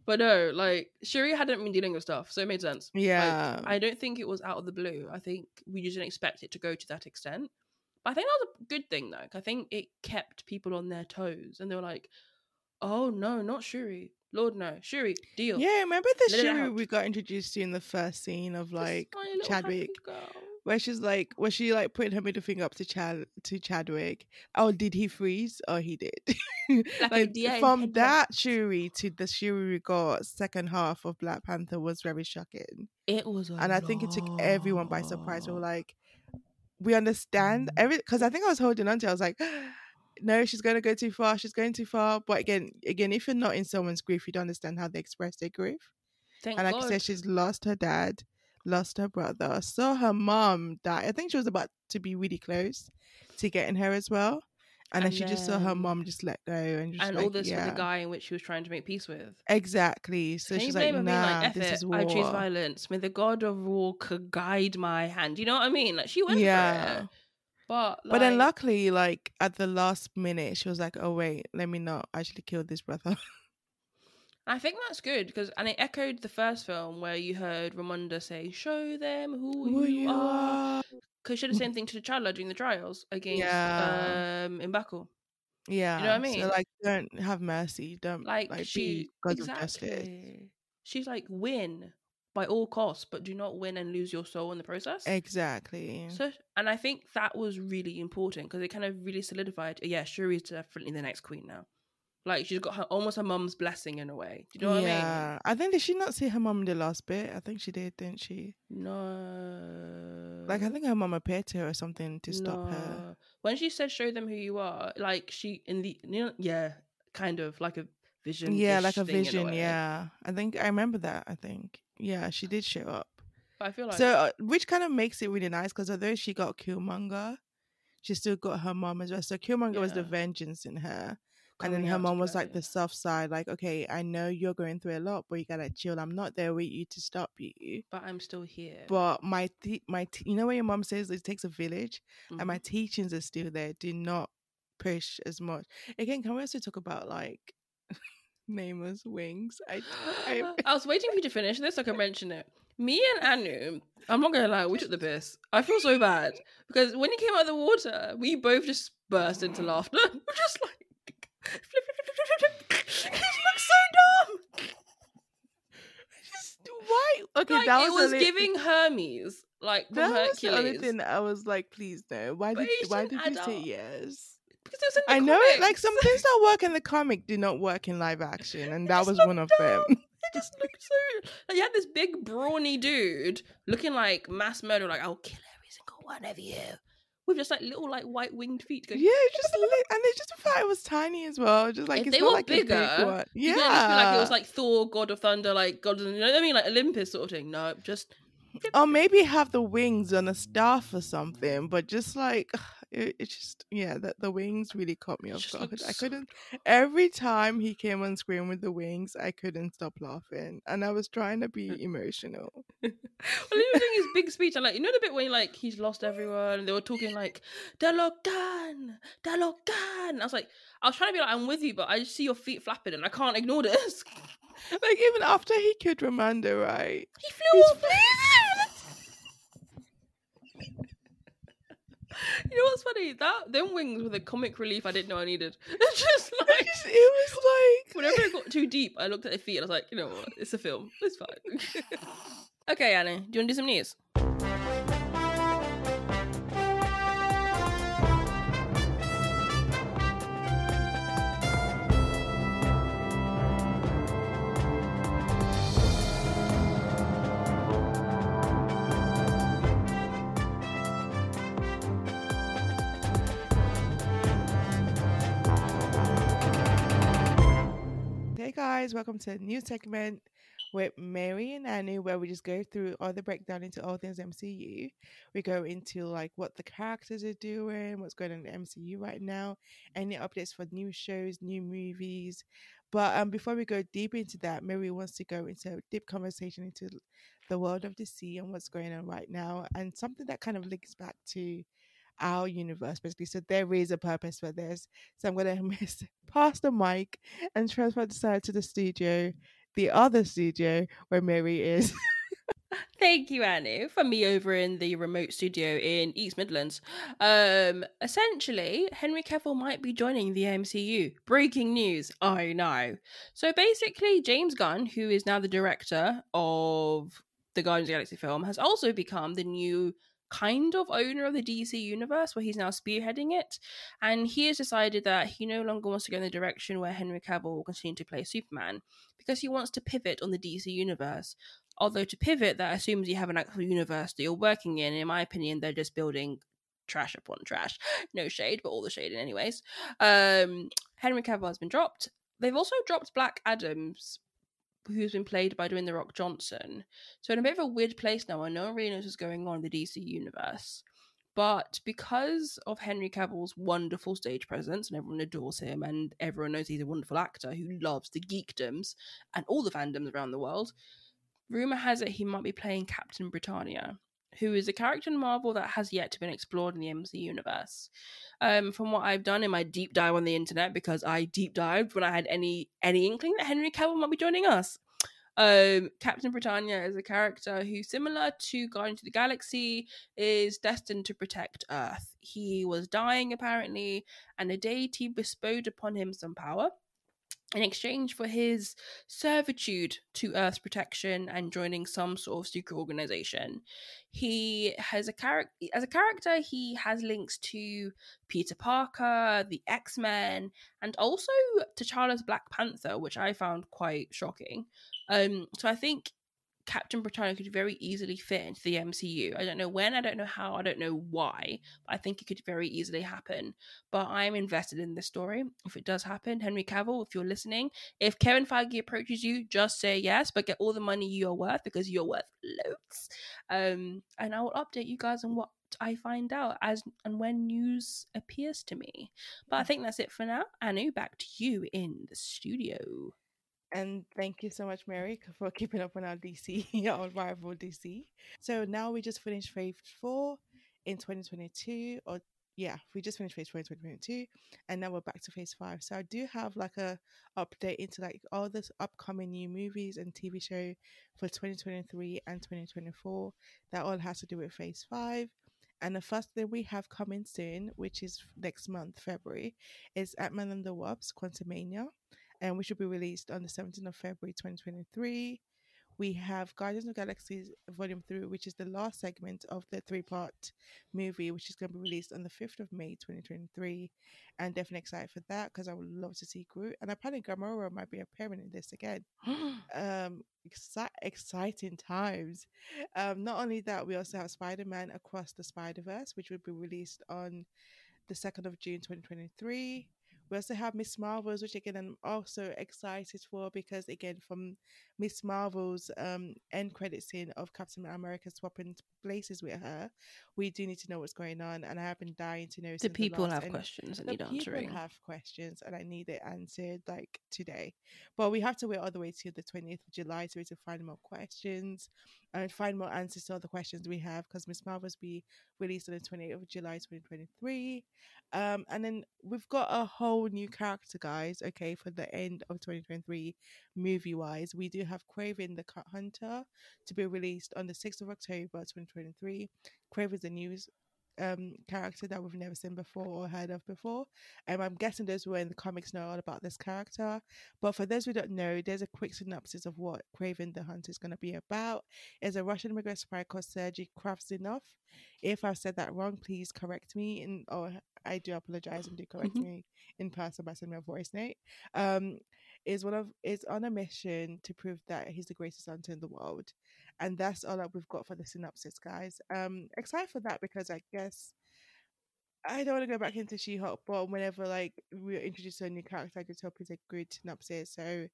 [SPEAKER 1] but no, like Shuri hadn't been dealing with stuff, so it made sense. Like,
[SPEAKER 2] yeah.
[SPEAKER 1] I don't think it was out of the blue. I think we just didn't expect it to go to that extent. But I think that was a good thing, though. I think it kept people on their toes, and they were like, "Oh no, not Shuri! Lord no, Shuri, deal."
[SPEAKER 2] yeah, remember the
[SPEAKER 1] Let
[SPEAKER 2] Shuri we got introduced to in the first scene of like Chadwick,
[SPEAKER 1] girl.
[SPEAKER 2] Where she's like, where she like putting her middle finger up to Chad to Chadwick. Oh, did he freeze? Oh, he did.
[SPEAKER 1] Like
[SPEAKER 2] like from that Shuri to the Shuri we got second half of Black Panther was very shocking.
[SPEAKER 1] It was,
[SPEAKER 2] and I think it took everyone by surprise. We were like, we understand every because I think I was holding on to. I was like, no, she's going to go too far. She's going too far. But again, again, if you're not in someone's grief, you don't understand how they express their grief.
[SPEAKER 1] Thank
[SPEAKER 2] and like
[SPEAKER 1] God.
[SPEAKER 2] I said, she's lost her dad, lost her brother, saw her mom die. I think she was about to be really close to getting her as well. And, then
[SPEAKER 1] And
[SPEAKER 2] she just saw her mom just let go and just
[SPEAKER 1] and
[SPEAKER 2] like,
[SPEAKER 1] all this
[SPEAKER 2] yeah,
[SPEAKER 1] for the guy in which she was trying to make peace with.
[SPEAKER 2] exactly. So
[SPEAKER 1] Can
[SPEAKER 2] she's like,
[SPEAKER 1] being like,
[SPEAKER 2] nah, this
[SPEAKER 1] it,
[SPEAKER 2] is war.
[SPEAKER 1] I choose violence. May the god of war could guide my hand. You know what I mean? Like she went for
[SPEAKER 2] Yeah.
[SPEAKER 1] it. But
[SPEAKER 2] But then luckily, like at the last minute, she was like, "Oh wait, let me not actually kill this brother."
[SPEAKER 1] I think that's good because and it echoed the first film where you heard Ramonda say, "Show them who,
[SPEAKER 2] Who
[SPEAKER 1] you,
[SPEAKER 2] you
[SPEAKER 1] are." Because she did the same thing to T'Challa during the trials against
[SPEAKER 2] Yeah.
[SPEAKER 1] um M'Baku.
[SPEAKER 2] Yeah, you know what
[SPEAKER 1] I mean?
[SPEAKER 2] So like, don't have mercy. Don't
[SPEAKER 1] Like,
[SPEAKER 2] like,
[SPEAKER 1] she
[SPEAKER 2] be gods of justice.
[SPEAKER 1] exactly. She's like win by all costs, but do not win and lose your soul in the process.
[SPEAKER 2] Exactly.
[SPEAKER 1] So, and I think that was really important because it kind of really solidified. Yeah, Shuri is definitely the next queen now. Like she's got her almost her mum's blessing in a way. Do you know what I mean?
[SPEAKER 2] yeah, I think did she not see her mom the last bit? I think she did, didn't she?
[SPEAKER 1] No.
[SPEAKER 2] Like I think her mom appeared to her or something to stop her.
[SPEAKER 1] When she said "show them who you are," like she in the you know, yeah, kind of like a vision.
[SPEAKER 2] Yeah, like a vision. Yeah, I think I remember that. I think yeah, she did show up.
[SPEAKER 1] I feel like
[SPEAKER 2] so, uh, which kind of makes it really nice because although she got Killmonger, she still got her mom as well. So Killmonger was the vengeance in her, and then her mom was like the soft side. Like, okay, I know you're going through a lot, but you gotta chill. I'm not there with you to stop you.
[SPEAKER 1] But I'm still here.
[SPEAKER 2] But my te- my you know what your mom says it takes a village, and my
[SPEAKER 1] Mhm.
[SPEAKER 2] teachings are still there. Do not push as much. Again, can we also talk about like Namor's wings? I, I
[SPEAKER 1] I was waiting for you to finish this so I can mention it. Me and Anu, I'm not gonna lie, we took the piss. I feel so bad because when he came out of the water, we both just burst into laughter. We're just like, He looks so dumb.
[SPEAKER 2] just why? Okay,
[SPEAKER 1] Like
[SPEAKER 2] that
[SPEAKER 1] it
[SPEAKER 2] was,
[SPEAKER 1] was giving Hermes, like
[SPEAKER 2] That was the only thing that I was like, please no. Why
[SPEAKER 1] But
[SPEAKER 2] did why did you say
[SPEAKER 1] adult.
[SPEAKER 2] yes?
[SPEAKER 1] Because it was in the
[SPEAKER 2] I know it. Like some things that work in the comic do not work in live action, and that was one of
[SPEAKER 1] dumb.
[SPEAKER 2] them.
[SPEAKER 1] It just looked so. Like, you had this big brawny dude looking like mass murder, like I'll kill every single one of you, with just like little like white winged feet. Going,
[SPEAKER 2] Yeah, just li- and they just thought it was tiny as well. Just like
[SPEAKER 1] If
[SPEAKER 2] it's
[SPEAKER 1] they
[SPEAKER 2] not
[SPEAKER 1] were
[SPEAKER 2] like a big
[SPEAKER 1] bigger. You
[SPEAKER 2] Yeah,
[SPEAKER 1] didn't just feel like it was like Thor, God of Thunder, like God, of, you know what I mean, like Olympus sort of thing. No, just
[SPEAKER 2] or maybe have the wings on a staff or something. But just like it, it just yeah, that the wings really caught me off guard. I couldn't. Every time he came on screen with the wings, I couldn't stop laughing, and I was trying to uh. be emotional.
[SPEAKER 1] well, he was doing his big speech, and like you know the bit where like he's lost everyone, and they were talking like Talokan, Talokan. I was like, I was trying to be like, I'm with you, but I just see your feet flapping, and I can't ignore this.
[SPEAKER 2] Like even after he killed Ramonda, right?
[SPEAKER 1] He flew off. You know what's funny? That them wings were the comic relief I didn't know I needed. It's just like
[SPEAKER 2] It was like
[SPEAKER 1] whenever it got too deep, I looked at their feet and I was like, you know what? It's a film. It's fine. okay, Anna, do you want to do some news?
[SPEAKER 2] Guys, welcome to a new segment with Mary and Annie where we just go through all the breakdown into all things MCU. We go into like what the characters are doing, what's going on in MCU right now, any updates for new shows, new movies. But um before we go deep into that, Mary wants to go into a deep conversation into the world of the sea and what's going on right now and something that kind of links back to our universe basically. So there is a purpose for this. So I'm gonna miss pass the mic and transfer the side to the studio, the other studio where Mary is.
[SPEAKER 1] Thank you, Anu, for me over in the remote studio in East Midlands. Um, essentially, Henry Cavill might be joining the MCU. Breaking news, I know. So basically, James Gunn, who is now the director of the Guardians of the Galaxy film, has also become the new kind of owner of the DC universe, where he's now spearheading it. And he has decided that he no longer wants to go in the direction where Henry Cavill will continue to play Superman because he wants to pivot on the DC universe. Although to pivot, that assumes you have an actual universe that you're working in. In my opinion, they're just building trash upon trash. No shade, but all the shade in anyways. Um, Henry Cavill has been dropped. They've also dropped Black Adams, who's been played by Dwayne the Rock Johnson. So in a bit of a weird place now, and no one really knows what's going on in the DC universe. But because of Henry Cavill's wonderful stage presence and everyone adores him and everyone knows he's a wonderful actor who loves the geekdoms and all the fandoms around the world, rumor has it he might be playing Captain Britannia, who is a character in Marvel that has yet to been explored in the MC universe. Um, from what I've done in my deep dive on the internet, because I deep dived when I had any any inkling that Henry Cavill might be joining us. Um, Captain Britannia is a character who, similar to Guardians of the Galaxy, is destined to protect Earth. He was dying apparently, and a deity bestowed upon him some power in exchange for his servitude to Earth's protection and joining some sort of secret organization. He has a character as a character. He has links to Peter Parker, the X Men, and also to T'Challa's Black Panther, which I found quite shocking. Um, so I think Captain Britannia could very easily fit into the MCU. I don't know when, I don't know how, I don't know why, but I think it could very easily happen. But I'm invested in this story. If it does happen, Henry Cavill, if you're listening, if Kevin Feige approaches you, just say yes, but get all the money you're worth because you're worth loads. Um, and I will update you guys on what I find out as and when news appears to me. But I think that's it for now. Anu, back to you in the studio.
[SPEAKER 2] And thank you so much, Mary, for keeping up on our DC, our rival DC. So now we just finished phase four in 2022, or yeah, we just finished phase four in 2022, and now we're back to phase five. So I do have like a update into like all this upcoming new movies and TV show for 2023 and 2024 that all has to do with phase five. And the first thing we have coming soon, which is next month, February, is Ant-Man and the Wasp, Quantumania and which will be released on the 17th of February 2023. we have Guardians of the Galaxy Volume 3, which is the last segment of the three part movie, which is going to be released on the 5th of May 2023. And definitely excited for that because I would love to see Groot. And apparently, Gamora might be appearing in this again. um, exci- exciting times. Um, not only that, we also have Spider Man Across the Spider Verse, which will be released on the 2nd of June 2023. We also have Miss Marvels, which again I'm also excited for because again from Miss Marvel's um, end credit scene of Captain America swapping places with her, we do need to know what's going on, and I have been dying to know.
[SPEAKER 1] The people have questions and
[SPEAKER 2] the
[SPEAKER 1] need
[SPEAKER 2] people have questions, and I need it answered like today. But we have to wait all the way to the twentieth of July to to find more questions and find more answers to all the questions we have because Miss Marvel's be released on the twenty eighth of July, twenty twenty three. Um, and then we've got a whole new character, guys. Okay, for the end of 2023, movie wise, we do have Kraven the Cut Hunter to be released on the 6th of October 2023. Kraven's a new um character that we've never seen before or heard of before. Um, I'm guessing those who are in the comics know all about this character. But for those who don't know, there's a quick synopsis of what Kraven the Hunter is going to be about. It's a Russian immigrant spy called Sergei Kravinoff. If I've said that wrong, please correct me. And or I do apologize and do correct
[SPEAKER 1] Mhm.
[SPEAKER 2] me in person by sending me a voice note. Um, is one of is on a mission to prove that he's the greatest hunter in the world, and that's all that we've got for the synopsis, guys. Um, excited for that because I guess I don't want to go back into She-Hulk, but whenever like we're introduced a new character, I just hope it's a good synopsis. So,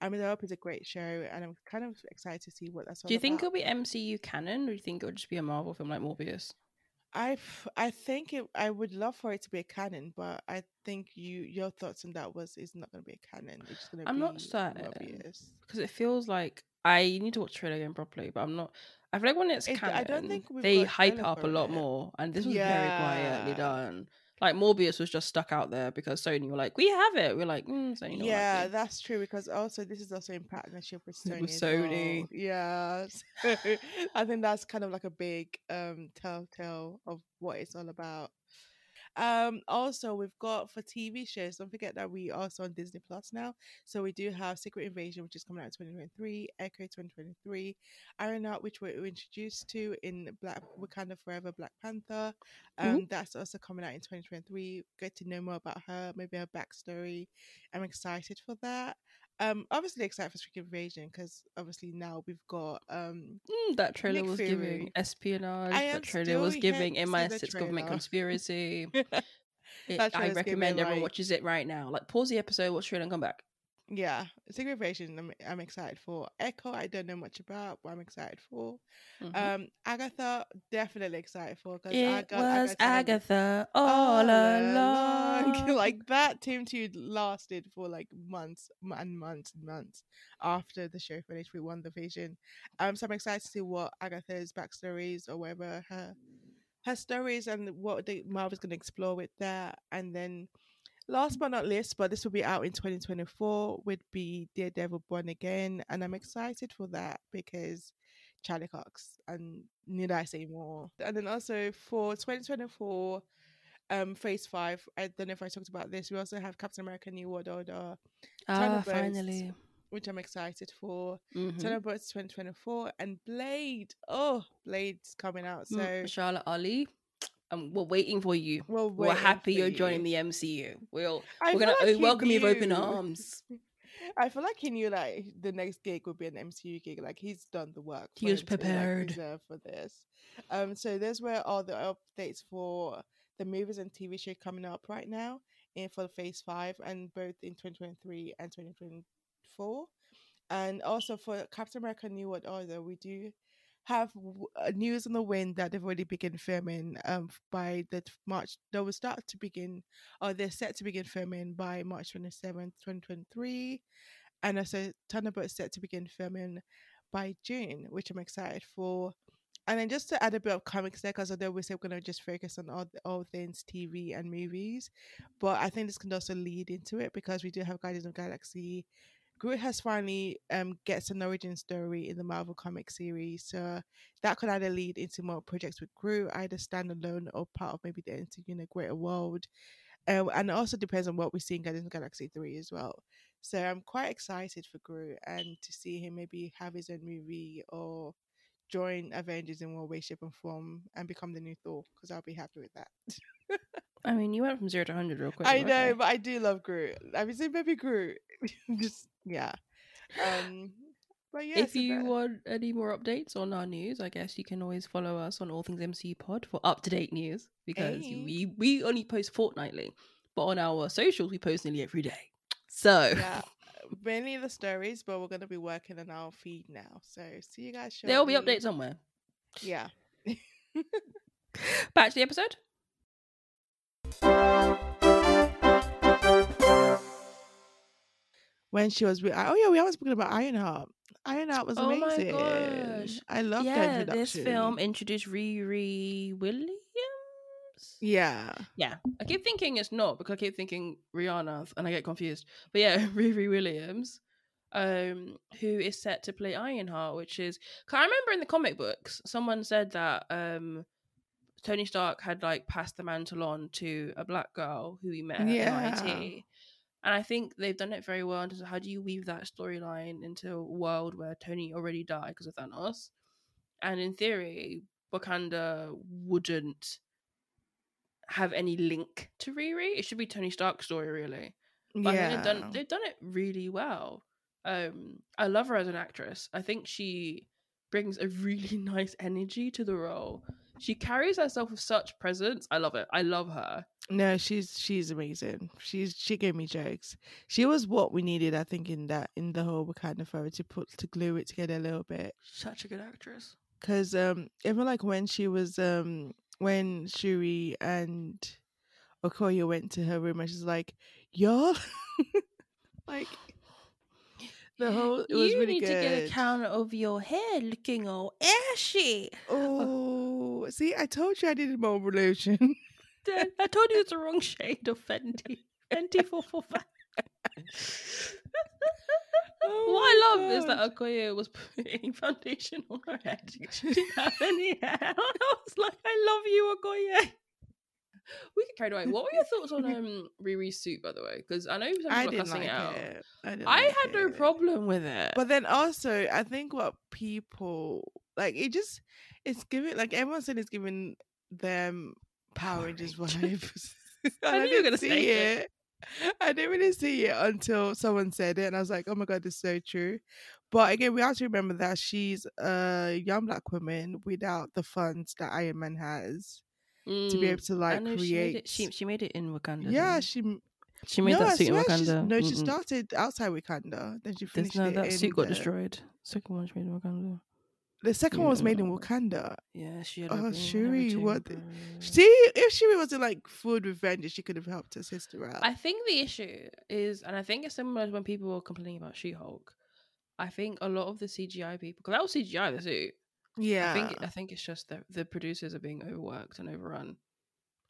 [SPEAKER 2] I mean, I hope it's a great show, and I'm kind of excited to see what that's
[SPEAKER 1] Do you think
[SPEAKER 2] about.
[SPEAKER 1] it'll be MCU canon, or do you think it'll just be a Marvel film like Morbius?
[SPEAKER 2] I I think it. I would love for it to be a canon, but I think you your thoughts on that was it's not going to be a canon. It's going to
[SPEAKER 1] I'm not certain. Because it feels like I need to watch trailer again properly, but I'm not. I feel like when it's
[SPEAKER 2] It-
[SPEAKER 1] canon,
[SPEAKER 2] I don't think
[SPEAKER 1] they hype up a lot
[SPEAKER 2] it.
[SPEAKER 1] more, and this was very quietly done. Like Morbius was just stuck out there because Sony were like, "We have it." We're like, mm, "Sony,
[SPEAKER 2] yeah,
[SPEAKER 1] like
[SPEAKER 2] that's true because also this is also in partnership with
[SPEAKER 1] With
[SPEAKER 2] Sony. as
[SPEAKER 1] Sony.
[SPEAKER 2] well. Yeah, so I think that's kind of like a big um telltale of what it's all about. Um, also we've got for TV shows. Don't forget that we are also on Disney Plus now. So we do have Secret Invasion, which is coming out in 2023, Echo 2023, Ironheart, which we're introduced to in Black Wakanda Forever, Black Panther. Um, that's also coming out in 2023. Get to know more about her, maybe her backstory. I'm excited for that. Um, obviously excited for Secret Invasion because obviously now we've got um
[SPEAKER 1] Mm, that trailer
[SPEAKER 2] Nick
[SPEAKER 1] was
[SPEAKER 2] Fury.
[SPEAKER 1] giving espionage. That trailer was giving
[SPEAKER 2] to see
[SPEAKER 1] MI6 government conspiracy. It- I recommend everyone
[SPEAKER 2] like-
[SPEAKER 1] watches it right now. Like pause the episode, watch the trailer, and come back.
[SPEAKER 2] Yeah, Secret Invasion. I'm, I'm excited for Echo. I don't know much about, but I'm excited for.
[SPEAKER 1] Mhm.
[SPEAKER 2] Um, Agatha, definitely excited for because
[SPEAKER 1] it was Agatha all along.
[SPEAKER 2] like that team two lasted for like months and months and months after the show finished. We WandaVision. Um, so I'm excited to see what Agatha's backstories or whatever her her stories and what the Marvel's going to explore with that. And then last but not least, but this will be out in 2024, would be Daredevil Born Again, and I'm excited for that because Charlie Cox and need I say more? And then also for 2024, um, Phase Five. I don't know if I talked about this. We also have Captain America: New World Order,
[SPEAKER 1] Ah, finally.
[SPEAKER 2] which I'm excited for.
[SPEAKER 1] Mhm.
[SPEAKER 2] Thunderbolts 2024 and Blade. Oh, Blade's coming out. So
[SPEAKER 1] Mm, Mahershala Ali. Um, we're waiting for you.
[SPEAKER 2] we're,
[SPEAKER 1] We're happy you're
[SPEAKER 2] you.
[SPEAKER 1] joining the MCU. We'll
[SPEAKER 2] I
[SPEAKER 1] we're gonna
[SPEAKER 2] like
[SPEAKER 1] welcome you with open arms.
[SPEAKER 2] I feel like he knew like the next gig would be an MCU gig. Like he's done the work.
[SPEAKER 1] He was
[SPEAKER 2] him to, like,
[SPEAKER 1] prepared.
[SPEAKER 2] for this. Um, so there's where all the updates for the movies and TV show coming up right now in for Phase Five, and both in 2023 and 2024, and also for Captain America: New World Order, we do have uh, news on the wind that they've already begun filming um by the March they will start to begin or they're set to begin filming by March 27th 2023 and also Thunderbolt set to begin filming by June which I'm excited for. And then just to add a bit of comics there because although we say we're going to just focus on all, all things TV and movies but I think this can also lead into it because we do have Guardians of Galaxy Groot has finally um gets an origin story in the Marvel comic series, so that could either lead into more projects with Groot, either standalone or part of maybe the into you know greater world. Um, and it also depends on what we see in Guardians of Galaxy three as well. So I'm quite excited for Groot and to see him maybe have his own movie or join Avengers in one way, shape, and form and become the new Thor because I'll be happy with that.
[SPEAKER 1] I mean, you went from zero to hundred real quick.
[SPEAKER 2] I know, but I do love Groot. I mean, say maybe Groot. Just yeah. Um, but yeah.
[SPEAKER 1] if
[SPEAKER 2] so
[SPEAKER 1] you
[SPEAKER 2] that-
[SPEAKER 1] want any more updates on our news, I guess you can always follow us on All Things MCU Pod for up to date news because
[SPEAKER 2] Hey.
[SPEAKER 1] we we only post fortnightly, but on our socials we post nearly every day. So
[SPEAKER 2] yeah, mainly the stories, but we're gonna be working on our feed now. So see you guys. Shortly.
[SPEAKER 1] there will be updates somewhere.
[SPEAKER 2] Yeah.
[SPEAKER 1] Back to the episode.
[SPEAKER 2] When she was with, oh yeah, we haven't spoken about Ironheart. Ironheart was
[SPEAKER 1] Oh my
[SPEAKER 2] amazing.
[SPEAKER 1] gosh.
[SPEAKER 2] I love that
[SPEAKER 1] yeah,
[SPEAKER 2] introduction.
[SPEAKER 1] this film introduced Riri Williams.
[SPEAKER 2] Yeah.
[SPEAKER 1] Yeah, I keep thinking it's not because I keep thinking Rihanna and I get confused. But yeah, Riri Williams, um, who is set to play Ironheart, which is. I remember in the comic books, someone said that um, Tony Stark had like passed the mantle on to a black girl who he met at
[SPEAKER 2] Yeah.
[SPEAKER 1] MIT. And I think they've done it very well in terms of how do you weave that storyline into a world where Tony already died because of Thanos. And in theory, Wakanda wouldn't have any link to Riri. It should be Tony Stark's story, really. But
[SPEAKER 2] yeah.
[SPEAKER 1] they've done they've done it really well. Um, I love her as an actress. I think she brings a really nice energy to the role. She carries herself with such presence. I love it. I love her.
[SPEAKER 2] No, she's she's amazing. She's she gave me jokes. She was what we needed, I think, in that in the whole Wakanda Forever to put to glue it together a little bit.
[SPEAKER 1] Such a good actress.
[SPEAKER 2] Cause um, even like when she was um when Shuri and Okoye went to her room and she's like, y'all, like the whole it was
[SPEAKER 1] you
[SPEAKER 2] really
[SPEAKER 1] need
[SPEAKER 2] good.
[SPEAKER 1] to get a count of your hair looking all ashy.
[SPEAKER 2] Oh, see, I told you I needed more.
[SPEAKER 1] Dad, I told you it's the wrong shade of Fenty. Fenty 445.
[SPEAKER 2] Oh
[SPEAKER 1] what I love is that Okoye was putting foundation on her head. She didn't have any hair. I was like, I love you, Okoye. We get carried away. What were your thoughts on um Riri's suit, by the way? Because I know some people
[SPEAKER 2] I didn't
[SPEAKER 1] cussing
[SPEAKER 2] like
[SPEAKER 1] it out.
[SPEAKER 2] it. I,
[SPEAKER 1] I
[SPEAKER 2] like
[SPEAKER 1] had no problem with it.
[SPEAKER 2] But then also, I think what people like, it just it's giving like everyone said it's giving them Power Rangers
[SPEAKER 1] Rangers.
[SPEAKER 2] vibes.
[SPEAKER 1] I knew you were gonna
[SPEAKER 2] didn't
[SPEAKER 1] say
[SPEAKER 2] see
[SPEAKER 1] it.
[SPEAKER 2] I didn't really see it until someone said it, and I was like, "Oh my god, this is so true." But again, we have to remember that she's a young black woman without the funds that Iron Man has to be
[SPEAKER 1] Mm,
[SPEAKER 2] able to like create.
[SPEAKER 1] she made it. She, she made it in Wakanda.
[SPEAKER 2] yeah, she
[SPEAKER 1] she made
[SPEAKER 2] no,
[SPEAKER 1] that suit in Wakanda.
[SPEAKER 2] No, she
[SPEAKER 1] Mm-mm.
[SPEAKER 2] started outside Wakanda, then she
[SPEAKER 1] There's
[SPEAKER 2] finished
[SPEAKER 1] no
[SPEAKER 2] it
[SPEAKER 1] that suit got
[SPEAKER 2] the-
[SPEAKER 1] destroyed. Second one she made in Wakanda.
[SPEAKER 2] The second one was made in Wakanda.
[SPEAKER 1] Yeah, she had.
[SPEAKER 2] Oh,
[SPEAKER 1] a
[SPEAKER 2] Shuri, what the- See, if she wasn't like food with vengeance, she could have helped her sister out.
[SPEAKER 1] I think the issue is, and I think it's similar to when people were complaining about She Hulk. I think a lot of the CGI people, because that was CGI the suit.
[SPEAKER 2] Yeah,
[SPEAKER 1] I think I think it's just that the producers are being overworked and overrun,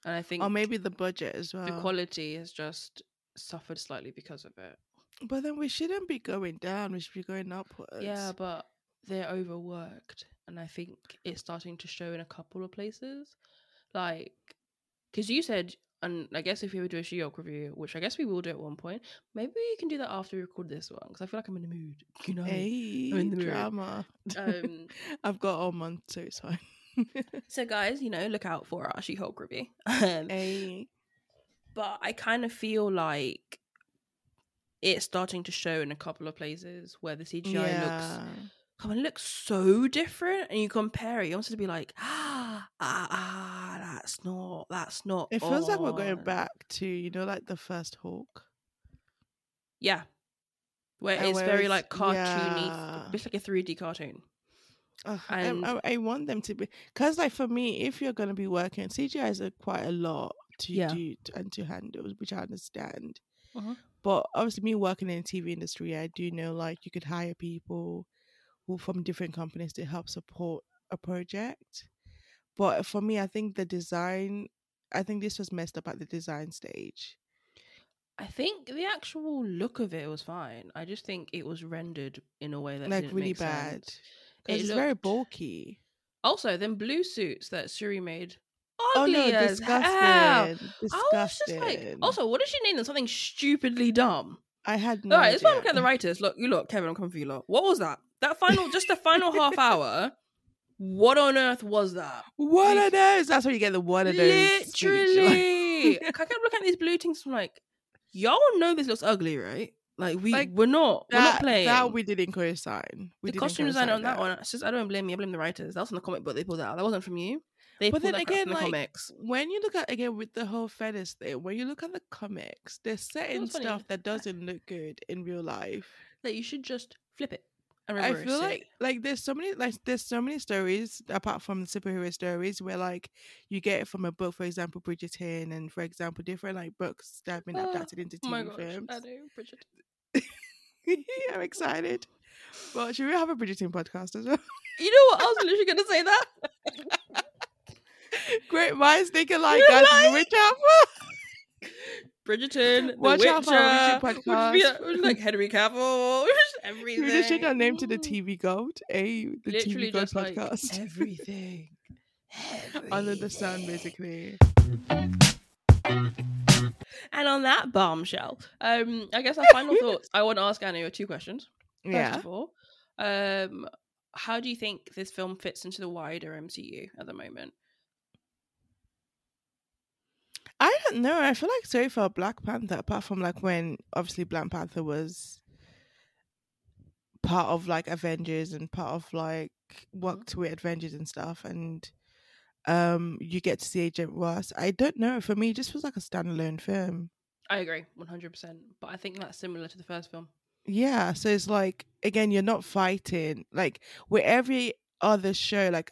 [SPEAKER 1] and I think
[SPEAKER 2] or maybe the budget as well.
[SPEAKER 1] the quality has just suffered slightly because of it.
[SPEAKER 2] But then we shouldn't be going down; we should be going upwards.
[SPEAKER 1] Yeah, but they're overworked, and I think it's starting to show in a couple of places. Like, because you said, and I guess if we ever do a She-Hulk review, which I guess we will do at one point, maybe we can do that after we record this one because I feel like I'm in the mood. You know,
[SPEAKER 2] hey,
[SPEAKER 1] I'm in the mood.
[SPEAKER 2] drama.
[SPEAKER 1] um,
[SPEAKER 2] I've got all month, so it's fine.
[SPEAKER 1] so guys, you know, look out for our She-Hulk review. Um,
[SPEAKER 2] hey,
[SPEAKER 1] but I kind of feel like it's starting to show in a couple of places where the CGI looks come on, it looks so different, and you compare it, you want to be like, ah, ah, ah, that's not, that's not.
[SPEAKER 2] It feels like we're going back to you know, like the first Hulk.
[SPEAKER 1] Yeah, where
[SPEAKER 2] And
[SPEAKER 1] it's very
[SPEAKER 2] whereas-
[SPEAKER 1] like cartoony,
[SPEAKER 2] yeah.
[SPEAKER 1] it's like a three D cartoon.
[SPEAKER 2] Ugh, I-
[SPEAKER 1] And-
[SPEAKER 2] I, I want them to be because, like, for me, if you're going to be working, CGI is a, quite a lot to
[SPEAKER 1] Yeah.
[SPEAKER 2] do and to handle, which I understand.
[SPEAKER 1] Mhm.
[SPEAKER 2] But obviously, me working in the TV industry, I do know like you could hire people who from different companies to help support a project. But for me, I think the design, I think this was messed up at the design stage.
[SPEAKER 1] I think the actual look of it was fine. I just think it was rendered in a way that
[SPEAKER 2] like really bad.
[SPEAKER 1] It
[SPEAKER 2] it's very bulky.
[SPEAKER 1] Also, then blue suits that Shuri made,
[SPEAKER 2] Oh
[SPEAKER 1] ugly
[SPEAKER 2] no,
[SPEAKER 1] as hell.
[SPEAKER 2] disgusting!
[SPEAKER 1] I was just like, also, what did she name them? Something stupidly dumb.
[SPEAKER 2] I had no
[SPEAKER 1] All right, it's fine.
[SPEAKER 2] idea.
[SPEAKER 1] Look at the writers. Look, you look, Kevin. I'm coming for you. Lot. What was that? That final, just the final half hour. What on earth was that?
[SPEAKER 2] What
[SPEAKER 1] Like-
[SPEAKER 2] of those. That's where you get the what of those. speech, like-
[SPEAKER 1] Literally, I kept looking at these blue things. I'm like, y'all know this looks ugly, right? Like we
[SPEAKER 2] Like,
[SPEAKER 1] we're not we're not playing.
[SPEAKER 2] that we didn't co-sign. We
[SPEAKER 1] the costume designer on that one. It's just I don't blame me. I blame the writers. That was from the comic book they pulled that out. That wasn't from you. They
[SPEAKER 2] But
[SPEAKER 1] pulled
[SPEAKER 2] then
[SPEAKER 1] that
[SPEAKER 2] again,
[SPEAKER 1] the
[SPEAKER 2] like,
[SPEAKER 1] comics.
[SPEAKER 2] when you look at again with the whole feathers thing, when you look at the comics, they're setting
[SPEAKER 1] funny.
[SPEAKER 2] stuff that doesn't look good in real life.
[SPEAKER 1] That you should just flip it.
[SPEAKER 2] I feel
[SPEAKER 1] it.
[SPEAKER 2] like like there's so many like there's so many stories apart from the superhero stories where like you get it from a book, for example, Bridgerton, and for example, different like books that have been
[SPEAKER 1] Oh,
[SPEAKER 2] adapted into
[SPEAKER 1] oh my
[SPEAKER 2] TV
[SPEAKER 1] gosh,
[SPEAKER 2] films.
[SPEAKER 1] I know, Bridget.
[SPEAKER 2] I'm excited. Well, should we have a Bridgerton podcast as well?
[SPEAKER 1] You know what? I was literally gonna say that.
[SPEAKER 2] Great minds think alike, guys. Which out
[SPEAKER 1] Bridgerton, The
[SPEAKER 2] Watch
[SPEAKER 1] Witcher,
[SPEAKER 2] out for our Witcher
[SPEAKER 1] be
[SPEAKER 2] podcast.
[SPEAKER 1] a- which is like Henry Cavill, which everything.
[SPEAKER 2] We just change our name to the TV Gold, a The
[SPEAKER 1] Literally
[SPEAKER 2] TV Gold
[SPEAKER 1] just like
[SPEAKER 2] podcast.
[SPEAKER 1] everything.
[SPEAKER 2] Under the sun, basically.
[SPEAKER 1] And on that bombshell, um, I guess our final thoughts. I want to ask Annie two questions. First
[SPEAKER 2] Yeah.
[SPEAKER 1] of all, um, how do you think this film fits into the wider MCU at the moment?
[SPEAKER 2] I don't know. I feel like so far Black Panther, apart from like when obviously Black Panther was part of like Avengers and part of like worked with Avengers and stuff, and um you get to see Agent Ross. I don't know. For me, it just feels like a standalone film.
[SPEAKER 1] I agree, one hundred percent. But I think that's similar to the first film.
[SPEAKER 2] Yeah, so it's like again, you're not fighting like with every other show, like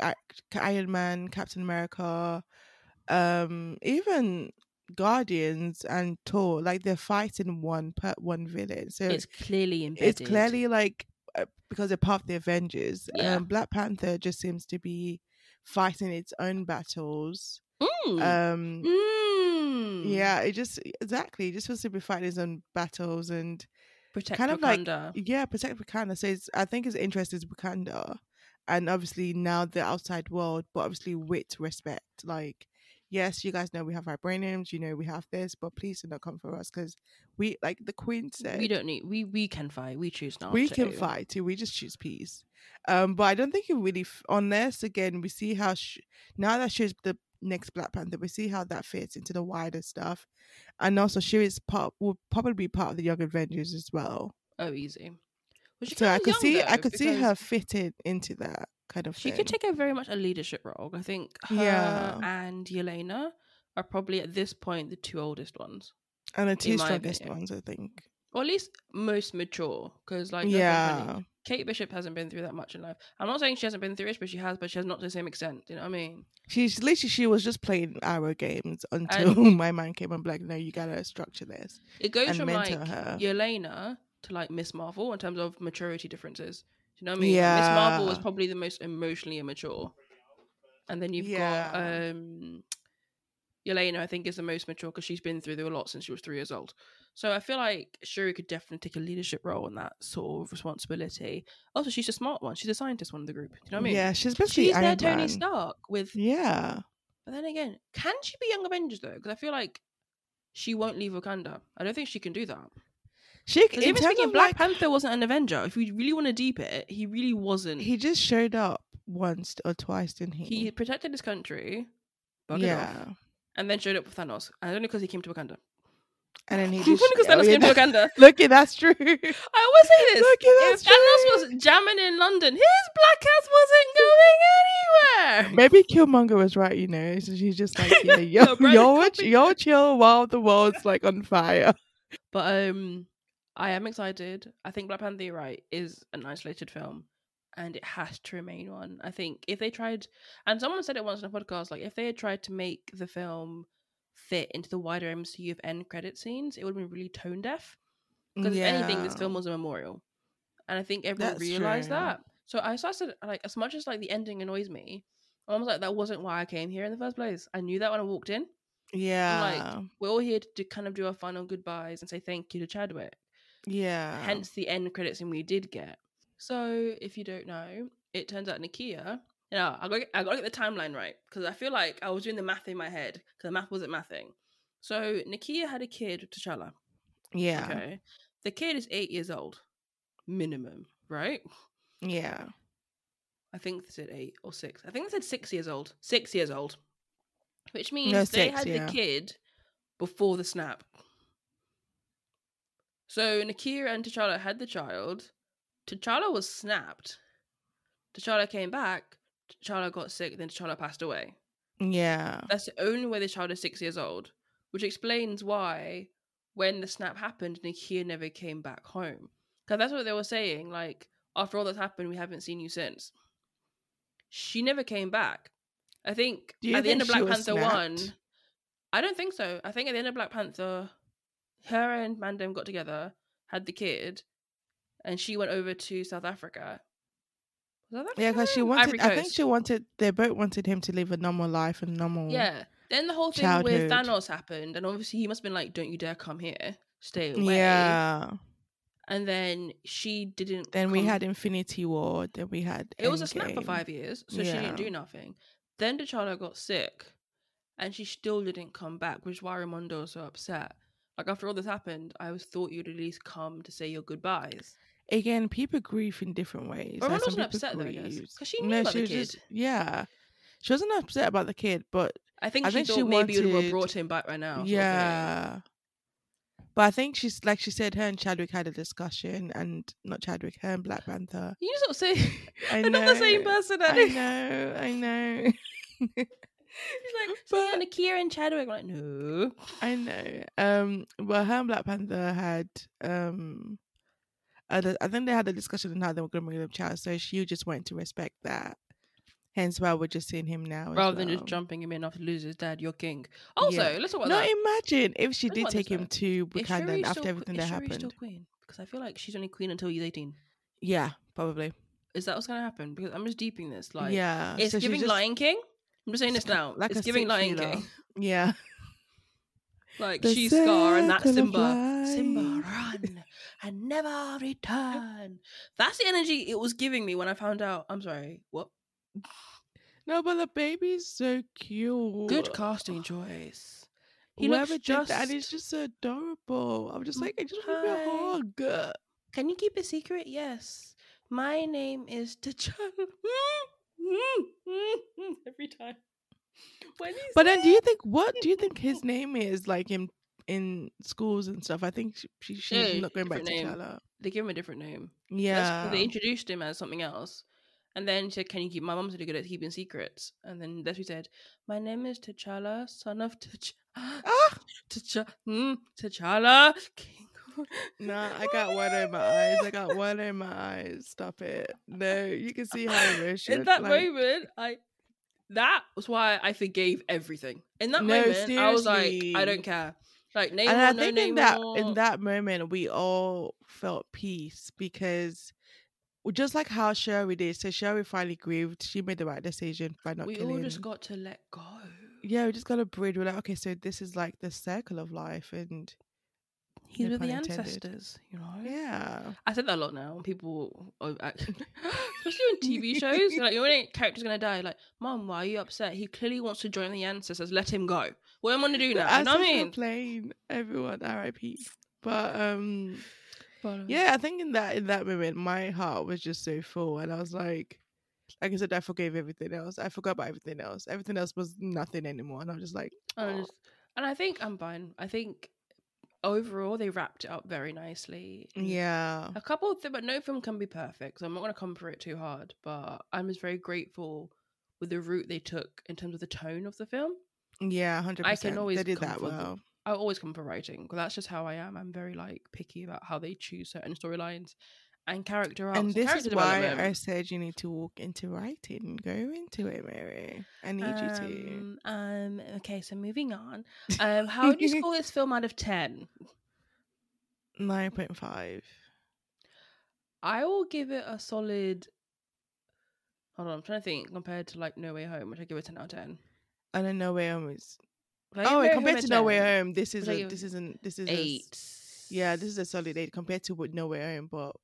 [SPEAKER 2] Iron Man, Captain America, um, even Guardians and Thor, like they're fighting one per one villain. So
[SPEAKER 1] It's clearly embedded.
[SPEAKER 2] it's clearly like uh, because they're part of the Avengers.
[SPEAKER 1] Yeah.
[SPEAKER 2] Um, Black Panther just seems to be fighting its own battles.
[SPEAKER 1] Mm.
[SPEAKER 2] Um,
[SPEAKER 1] Mm.
[SPEAKER 2] yeah, it just exactly it just feels to be fighting its own battles and
[SPEAKER 1] protect
[SPEAKER 2] kind of like-
[SPEAKER 1] Wakanda.
[SPEAKER 2] yeah, protect Wakanda. So it's, I think his interest is Wakanda, and obviously now the outside world, but obviously with respect. Like, yes, you guys know we have vibraniums, you know we have this, but please do not come for us because we, like the Queen said,
[SPEAKER 1] we don't need. We we can fight. We choose not.
[SPEAKER 2] we
[SPEAKER 1] to.
[SPEAKER 2] can fight too. We just choose peace. Um, but I don't think it really, f- unless again we see how sh- now that she's the next Black Panther, we see how that fits into the wider stuff, and also she is part will probably be part of the Young Avengers as well.
[SPEAKER 1] Oh, easy. Well,
[SPEAKER 2] So I could
[SPEAKER 1] young,
[SPEAKER 2] see I
[SPEAKER 1] though,
[SPEAKER 2] could see her
[SPEAKER 1] because
[SPEAKER 2] fitting into that kind of
[SPEAKER 1] She
[SPEAKER 2] thing.
[SPEAKER 1] could take a very much a leadership role. I think her
[SPEAKER 2] Yeah.
[SPEAKER 1] and Yelena are probably at this point the two oldest ones,
[SPEAKER 2] and the two strongest
[SPEAKER 1] opinion.
[SPEAKER 2] ones, I think.
[SPEAKER 1] or at least most mature. Because like,
[SPEAKER 2] yeah,
[SPEAKER 1] Annie, Kate Bishop hasn't been through that much in life. I'm not saying she hasn't been through it, but she has, but she has not to the same extent. You know what I mean?
[SPEAKER 2] she's literally she was just playing arrow games until my man came and be like, no, you gotta structure this.
[SPEAKER 1] It goes
[SPEAKER 2] And
[SPEAKER 1] from like
[SPEAKER 2] her.
[SPEAKER 1] Yelena to like Miss Marvel in terms of maturity differences. Do you know what I mean? Like, Miss Marvel
[SPEAKER 2] was
[SPEAKER 1] probably the most emotionally immature, and then you've
[SPEAKER 2] Yeah.
[SPEAKER 1] got um, Yelena. I think is the most mature because she's been through a lot since she was three years old. So I feel like Shuri could definitely take a leadership role in that sort of responsibility. Also, she's a smart one. She's a scientist one of the group. Do you know what I mean?
[SPEAKER 2] yeah, she's basically
[SPEAKER 1] she's their
[SPEAKER 2] Iron
[SPEAKER 1] Tony
[SPEAKER 2] Man.
[SPEAKER 1] Stark with.
[SPEAKER 2] Yeah,
[SPEAKER 1] But then again, can she be Young Avengers though? Because I feel like she won't leave Wakanda. I don't think she can do that.
[SPEAKER 2] She
[SPEAKER 1] even speaking, Black
[SPEAKER 2] like,
[SPEAKER 1] Panther wasn't an Avenger. If we really want to deep it, he really wasn't. He,
[SPEAKER 2] just showed up once or twice, didn't he?
[SPEAKER 1] He protected his country,
[SPEAKER 2] yeah,
[SPEAKER 1] off, and then showed up with Thanos. And only because he came to Wakanda.
[SPEAKER 2] and then he
[SPEAKER 1] only
[SPEAKER 2] just
[SPEAKER 1] because
[SPEAKER 2] oh,
[SPEAKER 1] Thanos
[SPEAKER 2] yeah,
[SPEAKER 1] came to Wakanda.
[SPEAKER 2] Look, that's true.
[SPEAKER 1] I always say this.
[SPEAKER 2] Look, yeah,
[SPEAKER 1] if
[SPEAKER 2] that's
[SPEAKER 1] Thanos was jamming in London, his black ass wasn't going anywhere.
[SPEAKER 2] Maybe Killmonger was right, you know. So she's just like, yeah, yo,
[SPEAKER 1] No,
[SPEAKER 2] yo, yo, chill while the world's like on fire.
[SPEAKER 1] But um, I am excited. I think Black Panther, right, is an isolated film, and it has to remain one. I think if they tried, and someone said it once in a podcast, like if they had tried to make the film fit into the wider MCU of end credit scenes, it would have been really tone deaf. Because if anything, this film was a memorial, and I think everyone
[SPEAKER 2] That's
[SPEAKER 1] realized
[SPEAKER 2] true.
[SPEAKER 1] that. So I started like as much as like the ending annoys me. I was like, that wasn't why I came here in the first place. I knew that when I walked in.
[SPEAKER 2] Yeah, Like,
[SPEAKER 1] We're all here to, to kind of do our final goodbyes and say thank you to Chadwick
[SPEAKER 2] yeah.
[SPEAKER 1] hence the end credit scene we did get. So, if you don't know, it turns out Nakia. You know, I got I got to get the timeline right because I feel like I was doing the math in my head because the math wasn't mathing. So Nakia had a kid with T'Challa.
[SPEAKER 2] yeah,
[SPEAKER 1] Okay, the kid is eight years old, minimum, right?
[SPEAKER 2] Yeah.
[SPEAKER 1] I think they said eight or six. I think they said six years old. Six years old. Which means
[SPEAKER 2] No,
[SPEAKER 1] they had
[SPEAKER 2] yeah.
[SPEAKER 1] the kid before the snap. So Nakia and T'Challa had the child. T'Challa was snapped. T'Challa came back. T'Challa got sick. Then T'Challa passed away.
[SPEAKER 2] Yeah.
[SPEAKER 1] That's the only way the child is six years old, which explains why when the snap happened, Nakia never came back home. Because that's what they were saying. Like, after all that's happened, we haven't seen you since. She never came back. I think at the end of Black Panther 1. I don't think so. I think at the end of Black Panther, her and Mandem got together, had the kid, and she went over to South Africa. South
[SPEAKER 2] Yeah, because she wanted. I think she wanted. They both wanted him to live a normal life and normal.
[SPEAKER 1] Yeah. Then the whole thing
[SPEAKER 2] Childhood.
[SPEAKER 1] with Thanos happened, and obviously he must have been like, "Don't you dare come here, stay away."
[SPEAKER 2] Yeah.
[SPEAKER 1] And then she didn't.
[SPEAKER 2] Then we had Infinity War. Then we had.
[SPEAKER 1] It was a snap for five years, so she didn't do nothing. Then T'Challa got sick, and she still didn't come back, which is why Ramonda was so upset. Like after all this happened, I was thought you'd at least come to say your goodbyes.
[SPEAKER 2] Again, people grieve in different ways.
[SPEAKER 1] Ramonda
[SPEAKER 2] Like,
[SPEAKER 1] wasn't upset though, I guess, because she knew about
[SPEAKER 2] she
[SPEAKER 1] the kid.
[SPEAKER 2] just yeah. She wasn't upset about the kid, but
[SPEAKER 1] I think
[SPEAKER 2] I
[SPEAKER 1] she
[SPEAKER 2] think
[SPEAKER 1] thought
[SPEAKER 2] she
[SPEAKER 1] maybe you'd have brought him back right now. sort of thing.
[SPEAKER 2] yeah. But I think she's like she said, her and Chadwick had a discussion, and not Chadwick, her and Black Panther.
[SPEAKER 1] You sort of say
[SPEAKER 2] I
[SPEAKER 1] they're not the same person.
[SPEAKER 2] I know, I know,
[SPEAKER 1] She's like, so
[SPEAKER 2] But-
[SPEAKER 1] yeah, Nakia and Chadwick. I'm like, no.
[SPEAKER 2] I know. Um, well, her and Black Panther had um, a I think they had a discussion on how they were going to bring up child, so she just wanted to respect that. Hence why we're just seeing him now.
[SPEAKER 1] Rather than just jumping him in after loses his dad, you're king. Also,
[SPEAKER 2] Yeah.
[SPEAKER 1] let's talk about
[SPEAKER 2] No,
[SPEAKER 1] that.
[SPEAKER 2] imagine if she
[SPEAKER 1] Let's
[SPEAKER 2] did take him to Wakanda after everything that
[SPEAKER 1] Shuri still queen? Because I feel like she's only queen until he's 18.
[SPEAKER 2] Yeah, probably.
[SPEAKER 1] Is that what's going to happen? Because I'm just deeping this. Like,
[SPEAKER 2] yeah,
[SPEAKER 1] it's
[SPEAKER 2] so
[SPEAKER 1] giving
[SPEAKER 2] just
[SPEAKER 1] Lion King. I'm just saying this now.
[SPEAKER 2] like
[SPEAKER 1] it's giving Lion. King.
[SPEAKER 2] Yeah,
[SPEAKER 1] Like
[SPEAKER 2] The
[SPEAKER 1] she's Scar and that's Simba. Simba, run and never return. That's the energy it was giving me when I found out. I'm sorry. What?
[SPEAKER 2] no, but the baby's so cute.
[SPEAKER 1] Good casting choice. He
[SPEAKER 2] Whoever
[SPEAKER 1] looks
[SPEAKER 2] did
[SPEAKER 1] just.
[SPEAKER 2] and it's just so adorable. I'm just like, I just want to
[SPEAKER 1] hi.
[SPEAKER 2] be a hug.
[SPEAKER 1] Can you keep a secret? Yes. My name is T'Challa. Every time.
[SPEAKER 2] But then, do you think what do you think his name is like in in schools and stuff? I think she, she she's not going back to
[SPEAKER 1] name.
[SPEAKER 2] Chala.
[SPEAKER 1] they give him a different name.
[SPEAKER 2] Yeah.
[SPEAKER 1] They introduced him as something else. And then she said, Can you keep my mom's really good at keeping secrets? And then that's what he said, My name is T'Challa, son of T'Ch-
[SPEAKER 2] Ah!
[SPEAKER 1] T'Ch- mm, T'Challa, king. Of-"
[SPEAKER 2] Nah, I got water in my eyes. I got water in my eyes. Stop it. No, you can see how emotional.
[SPEAKER 1] In that
[SPEAKER 2] like,
[SPEAKER 1] moment, I that was why I forgave everything. In that
[SPEAKER 2] No,
[SPEAKER 1] moment, I was like, I don't care. Like Namor,
[SPEAKER 2] and I
[SPEAKER 1] no
[SPEAKER 2] think in that in that moment we all felt peace because just like how Shuri did, so Shuri finally grieved. She made the right decision by not
[SPEAKER 1] we
[SPEAKER 2] killing.
[SPEAKER 1] all just got to let go.
[SPEAKER 2] yeah, we just got a bridge. We're like, okay, so this is like the circle of life, and
[SPEAKER 1] He's
[SPEAKER 2] No
[SPEAKER 1] with the
[SPEAKER 2] pun intended.
[SPEAKER 1] ancestors, you know.
[SPEAKER 2] yeah,
[SPEAKER 1] I said that a lot now. People, oh, act- especially on TV shows, like, you know, when a character's gonna die, like, Mom, why are you upset? He clearly wants to join the ancestors. Let him go. What am I gonna do now? You know what I mean?
[SPEAKER 2] Plain everyone, R.I.P. But um,
[SPEAKER 1] But, um,
[SPEAKER 2] yeah, I think in that in that moment, my heart was just so full, and I was like, like I said, I forgave everything else. I forgot about everything else. Everything else was nothing anymore, and I was just like,
[SPEAKER 1] and, I
[SPEAKER 2] "Aw."
[SPEAKER 1] just- and I think I'm fine. I think overall they wrapped it up very nicely.
[SPEAKER 2] Yeah,
[SPEAKER 1] A couple of things, but no film can be perfect, so I'm not going to come for it too hard. But I'm just very grateful with the route they took in terms of the tone of the film.
[SPEAKER 2] yeah, hundred
[SPEAKER 1] I
[SPEAKER 2] percent.
[SPEAKER 1] can always
[SPEAKER 2] they did that well.
[SPEAKER 1] I always come for writing because that's just how I am. I'm very like picky about how they choose certain storylines and character arcs.
[SPEAKER 2] And this
[SPEAKER 1] character
[SPEAKER 2] is why I said you need to walk into writing. And go into it, Mary. I need you to.
[SPEAKER 1] Um, um. Okay. So moving on. Um. How would you score this film out of ten?
[SPEAKER 2] Nine point five.
[SPEAKER 1] I will give it a solid. Hold on, I'm trying to think compared to like No Way Home, which I give it ten out of ten.
[SPEAKER 2] I don't know where home is.
[SPEAKER 1] Give
[SPEAKER 2] Oh,
[SPEAKER 1] No Way
[SPEAKER 2] compared to
[SPEAKER 1] a
[SPEAKER 2] No Way Home, this is a this isn't this is a
[SPEAKER 1] eight.
[SPEAKER 2] yeah, this is a solid eight compared to No Way Home, but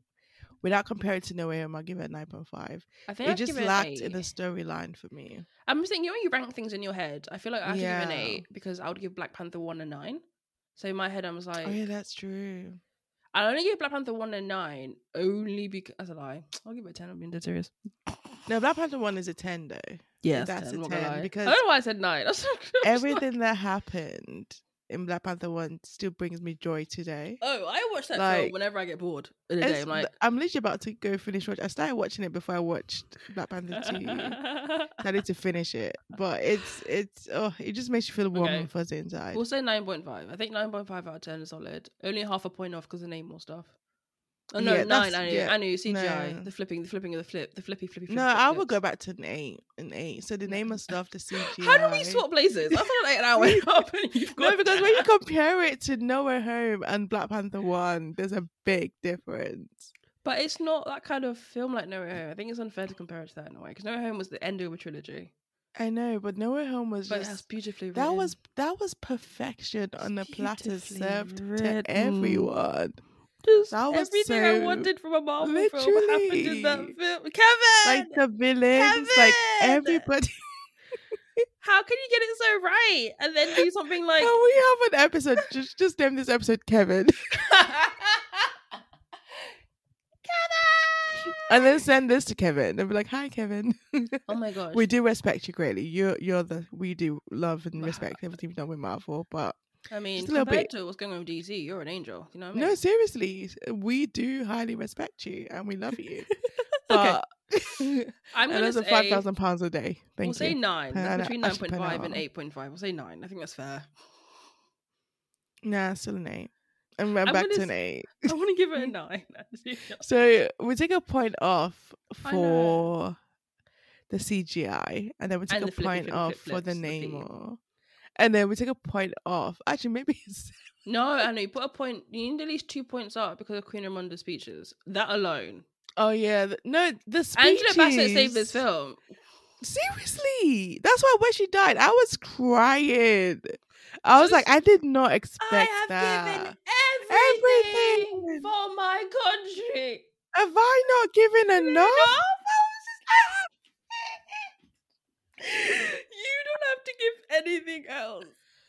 [SPEAKER 2] without comparing to No Way Home, I'll give it a nine point five.
[SPEAKER 1] I think
[SPEAKER 2] It
[SPEAKER 1] I'd
[SPEAKER 2] just
[SPEAKER 1] it
[SPEAKER 2] lacked in the storyline for me.
[SPEAKER 1] I'm just thinking, you know, when you rank things in your head. I feel like I have to give an eight because I would give Black Panther one and nine. So in my head, I was oh, like,
[SPEAKER 2] oh yeah, that's true.
[SPEAKER 1] I only give Black Panther one and nine only because as a lie. I'll give it a ten. I'm being dead serious.
[SPEAKER 2] No, Black Panther one is a ten though.
[SPEAKER 1] Yeah,
[SPEAKER 2] that's a
[SPEAKER 1] I'm
[SPEAKER 2] 10 because
[SPEAKER 1] I don't know why I said nine.
[SPEAKER 2] Everything that happened in Black Panther one still brings me joy today.
[SPEAKER 1] Oh, I watch that
[SPEAKER 2] Like-
[SPEAKER 1] film whenever I get bored in a day. I'm like,
[SPEAKER 2] I'm literally about to go finish watch. I started watching it before I watched Black Panther two. I need to finish it, but it's it's oh, it just makes you feel warm
[SPEAKER 1] Okay.
[SPEAKER 2] and fuzzy inside.
[SPEAKER 1] we'll say nine point five. I think nine point five out of ten is solid. Only half a point off because of Namor stuff. Oh no,
[SPEAKER 2] Yeah,
[SPEAKER 1] nine. I knew.
[SPEAKER 2] yeah,
[SPEAKER 1] I knew CGI.
[SPEAKER 2] no.
[SPEAKER 1] The flipping, the flipping of the flip, the flippy, flippy.
[SPEAKER 2] no,
[SPEAKER 1] flip,
[SPEAKER 2] I
[SPEAKER 1] flip
[SPEAKER 2] would go back to an eight, an eight. So the Namor stuff, the CGI.
[SPEAKER 1] How do we swap places? I thought like an hour went up and you've got
[SPEAKER 2] No, because when you compare it to No Way Home and Black Panther One, there's a big difference.
[SPEAKER 1] But it's not that kind of film like No Way Home. I think it's unfair to compare it to that in a way because No Way Home was the end of a trilogy,
[SPEAKER 2] I know, but No Way Home was
[SPEAKER 1] but
[SPEAKER 2] just
[SPEAKER 1] that's beautifully written.
[SPEAKER 2] that was that was perfection on a platter served
[SPEAKER 1] written.
[SPEAKER 2] to everyone.
[SPEAKER 1] Just
[SPEAKER 2] that was
[SPEAKER 1] everything I wanted from a Marvel film happened in that film. Kevin,
[SPEAKER 2] Like the villains, like everybody.
[SPEAKER 1] how can you get it so right and then do something like?
[SPEAKER 2] Can we have an episode? Just just name this episode Kevin. Kevin, and then send this to Kevin and be like, "Hi, Kevin.
[SPEAKER 1] oh my gosh,
[SPEAKER 2] we do respect you greatly. You're you're the we do love and
[SPEAKER 1] Wow.
[SPEAKER 2] respect everything you've done with Marvel, but
[SPEAKER 1] I mean,
[SPEAKER 2] just a little
[SPEAKER 1] compared
[SPEAKER 2] bit.
[SPEAKER 1] to what's going on with DC, you're an angel. You know what I mean?
[SPEAKER 2] no, seriously, we do highly respect you and we love you.
[SPEAKER 1] Okay. I'm gonna say
[SPEAKER 2] five thousand pounds a day. Thank
[SPEAKER 1] we'll
[SPEAKER 2] you.
[SPEAKER 1] say nine. That's between nine point five and eight point five. We'll say nine. I think that's fair.
[SPEAKER 2] Nah, still an eight. And we're
[SPEAKER 1] I'm
[SPEAKER 2] back
[SPEAKER 1] gonna
[SPEAKER 2] an eight.
[SPEAKER 1] I want to give it a nine.
[SPEAKER 2] So we take a point off for the CGI, and then we take
[SPEAKER 1] And
[SPEAKER 2] a point
[SPEAKER 1] flip
[SPEAKER 2] off
[SPEAKER 1] flip
[SPEAKER 2] for the name, or and then we take a point off. Actually, maybe it's
[SPEAKER 1] no, I know you put a point. You need at least two points up because of Queen Ramonda's speeches. That alone.
[SPEAKER 2] oh yeah, no, the speeches.
[SPEAKER 1] Angela Bassett saved this film.
[SPEAKER 2] Seriously, that's why when she died, I was crying. I was like, I did not expect
[SPEAKER 1] I have
[SPEAKER 2] that.
[SPEAKER 1] given everything,
[SPEAKER 2] Everything.
[SPEAKER 1] for my country.
[SPEAKER 2] Have I not given enough?
[SPEAKER 1] don't have to give anything else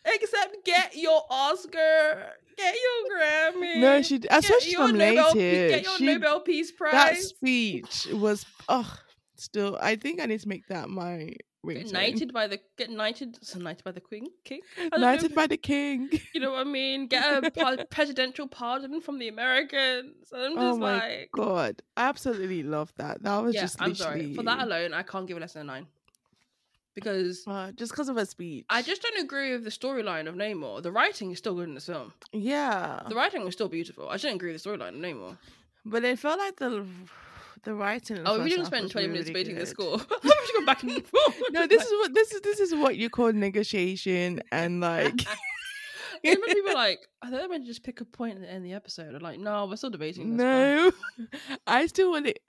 [SPEAKER 1] except get your Oscar, get your Grammy.
[SPEAKER 2] No, she
[SPEAKER 1] get
[SPEAKER 2] especially nominated.
[SPEAKER 1] Nobel, get your
[SPEAKER 2] she,
[SPEAKER 1] Nobel Peace Prize.
[SPEAKER 2] that speech was oh, still. I think I need to make that my
[SPEAKER 1] Get
[SPEAKER 2] ringtone.
[SPEAKER 1] knighted by the get knighted, so knighted by the queen, king. Know
[SPEAKER 2] Knighted by the king.
[SPEAKER 1] you know what I mean? Get a par- presidential pardon from the Americans. I'm
[SPEAKER 2] Oh
[SPEAKER 1] just
[SPEAKER 2] my
[SPEAKER 1] like,
[SPEAKER 2] God, I absolutely love that. That was
[SPEAKER 1] yeah,
[SPEAKER 2] just
[SPEAKER 1] I'm sorry for that alone. I can't give it less than a nine because
[SPEAKER 2] Uh, just because of her speech.
[SPEAKER 1] I just don't agree with the storyline of Namor. The writing is still good in this film.
[SPEAKER 2] yeah,
[SPEAKER 1] The writing was still beautiful. I just didn't agree with the storyline of Namor.
[SPEAKER 2] but it felt like the the writing. in the
[SPEAKER 1] Oh, we didn't spend 20
[SPEAKER 2] really,
[SPEAKER 1] minutes
[SPEAKER 2] really
[SPEAKER 1] debating the score. I'm just going back and forth.
[SPEAKER 2] No, this is what this is. This is what you call negotiation and like.
[SPEAKER 1] And when people like, I thought I meant to just pick a point at the end of the episode. I'm like, no, we're still debating this.
[SPEAKER 2] No, I still want it.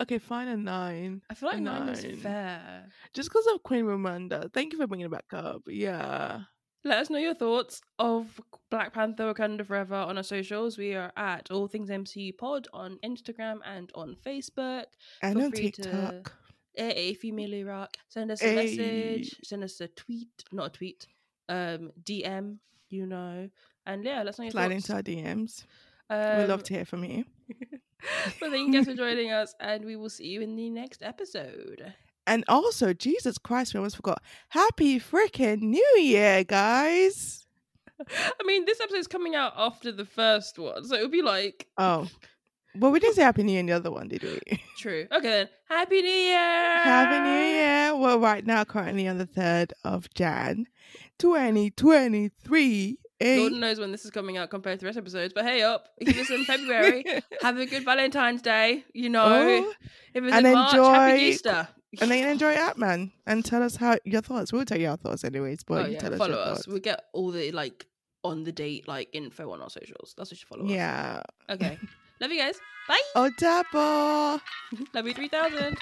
[SPEAKER 2] Okay, fine a nine.
[SPEAKER 1] I feel like
[SPEAKER 2] a
[SPEAKER 1] nine is fair.
[SPEAKER 2] Just because of Queen Ramonda. Thank you for bringing it back up. Yeah.
[SPEAKER 1] Let us know your thoughts of Black Panther Wakanda Forever on our socials. We are at All Things MCU Pod on Instagram and on Facebook.
[SPEAKER 2] And
[SPEAKER 1] Feel
[SPEAKER 2] on
[SPEAKER 1] free to-
[SPEAKER 2] TikTok.
[SPEAKER 1] Eh, eh, female rock. Send us a
[SPEAKER 2] Hey.
[SPEAKER 1] message. Send us a tweet, not a tweet. Um, DM. You know, and yeah, let's know your
[SPEAKER 2] Slide
[SPEAKER 1] thoughts.
[SPEAKER 2] into our DMs.
[SPEAKER 1] Um,
[SPEAKER 2] we love to hear from you.
[SPEAKER 1] but thank you guys for joining us, and we will see you in the next episode.
[SPEAKER 2] And also, Jesus Christ, we almost forgot. Happy freaking New Year, guys.
[SPEAKER 1] I mean, this episode is coming out after the first one, so it would be like
[SPEAKER 2] Oh. Well, we didn't say Happy New Year in the other one, did we?
[SPEAKER 1] true. Okay then, Happy New Year!
[SPEAKER 2] Happy New Year. Well, right now, currently on the 3rd of Jan, 2023. Hey.
[SPEAKER 1] Lord knows when this is coming out compared to the rest episodes, but hey up. If it's in February, have a good Valentine's Day, you know.
[SPEAKER 2] Oh,
[SPEAKER 1] if it's
[SPEAKER 2] and
[SPEAKER 1] in March,
[SPEAKER 2] enjoy, happy
[SPEAKER 1] Easter.
[SPEAKER 2] And then enjoy Ant-Man and tell us how your thoughts. We'll take your thoughts anyways, but
[SPEAKER 1] oh, yeah.
[SPEAKER 2] tell follow us.
[SPEAKER 1] Follow us. We get all the like on the date like info on our socials. That's what you follow yeah. us.
[SPEAKER 2] Yeah.
[SPEAKER 1] Okay. Love you guys. Bye.
[SPEAKER 2] Oh double.
[SPEAKER 1] Love you three thousand.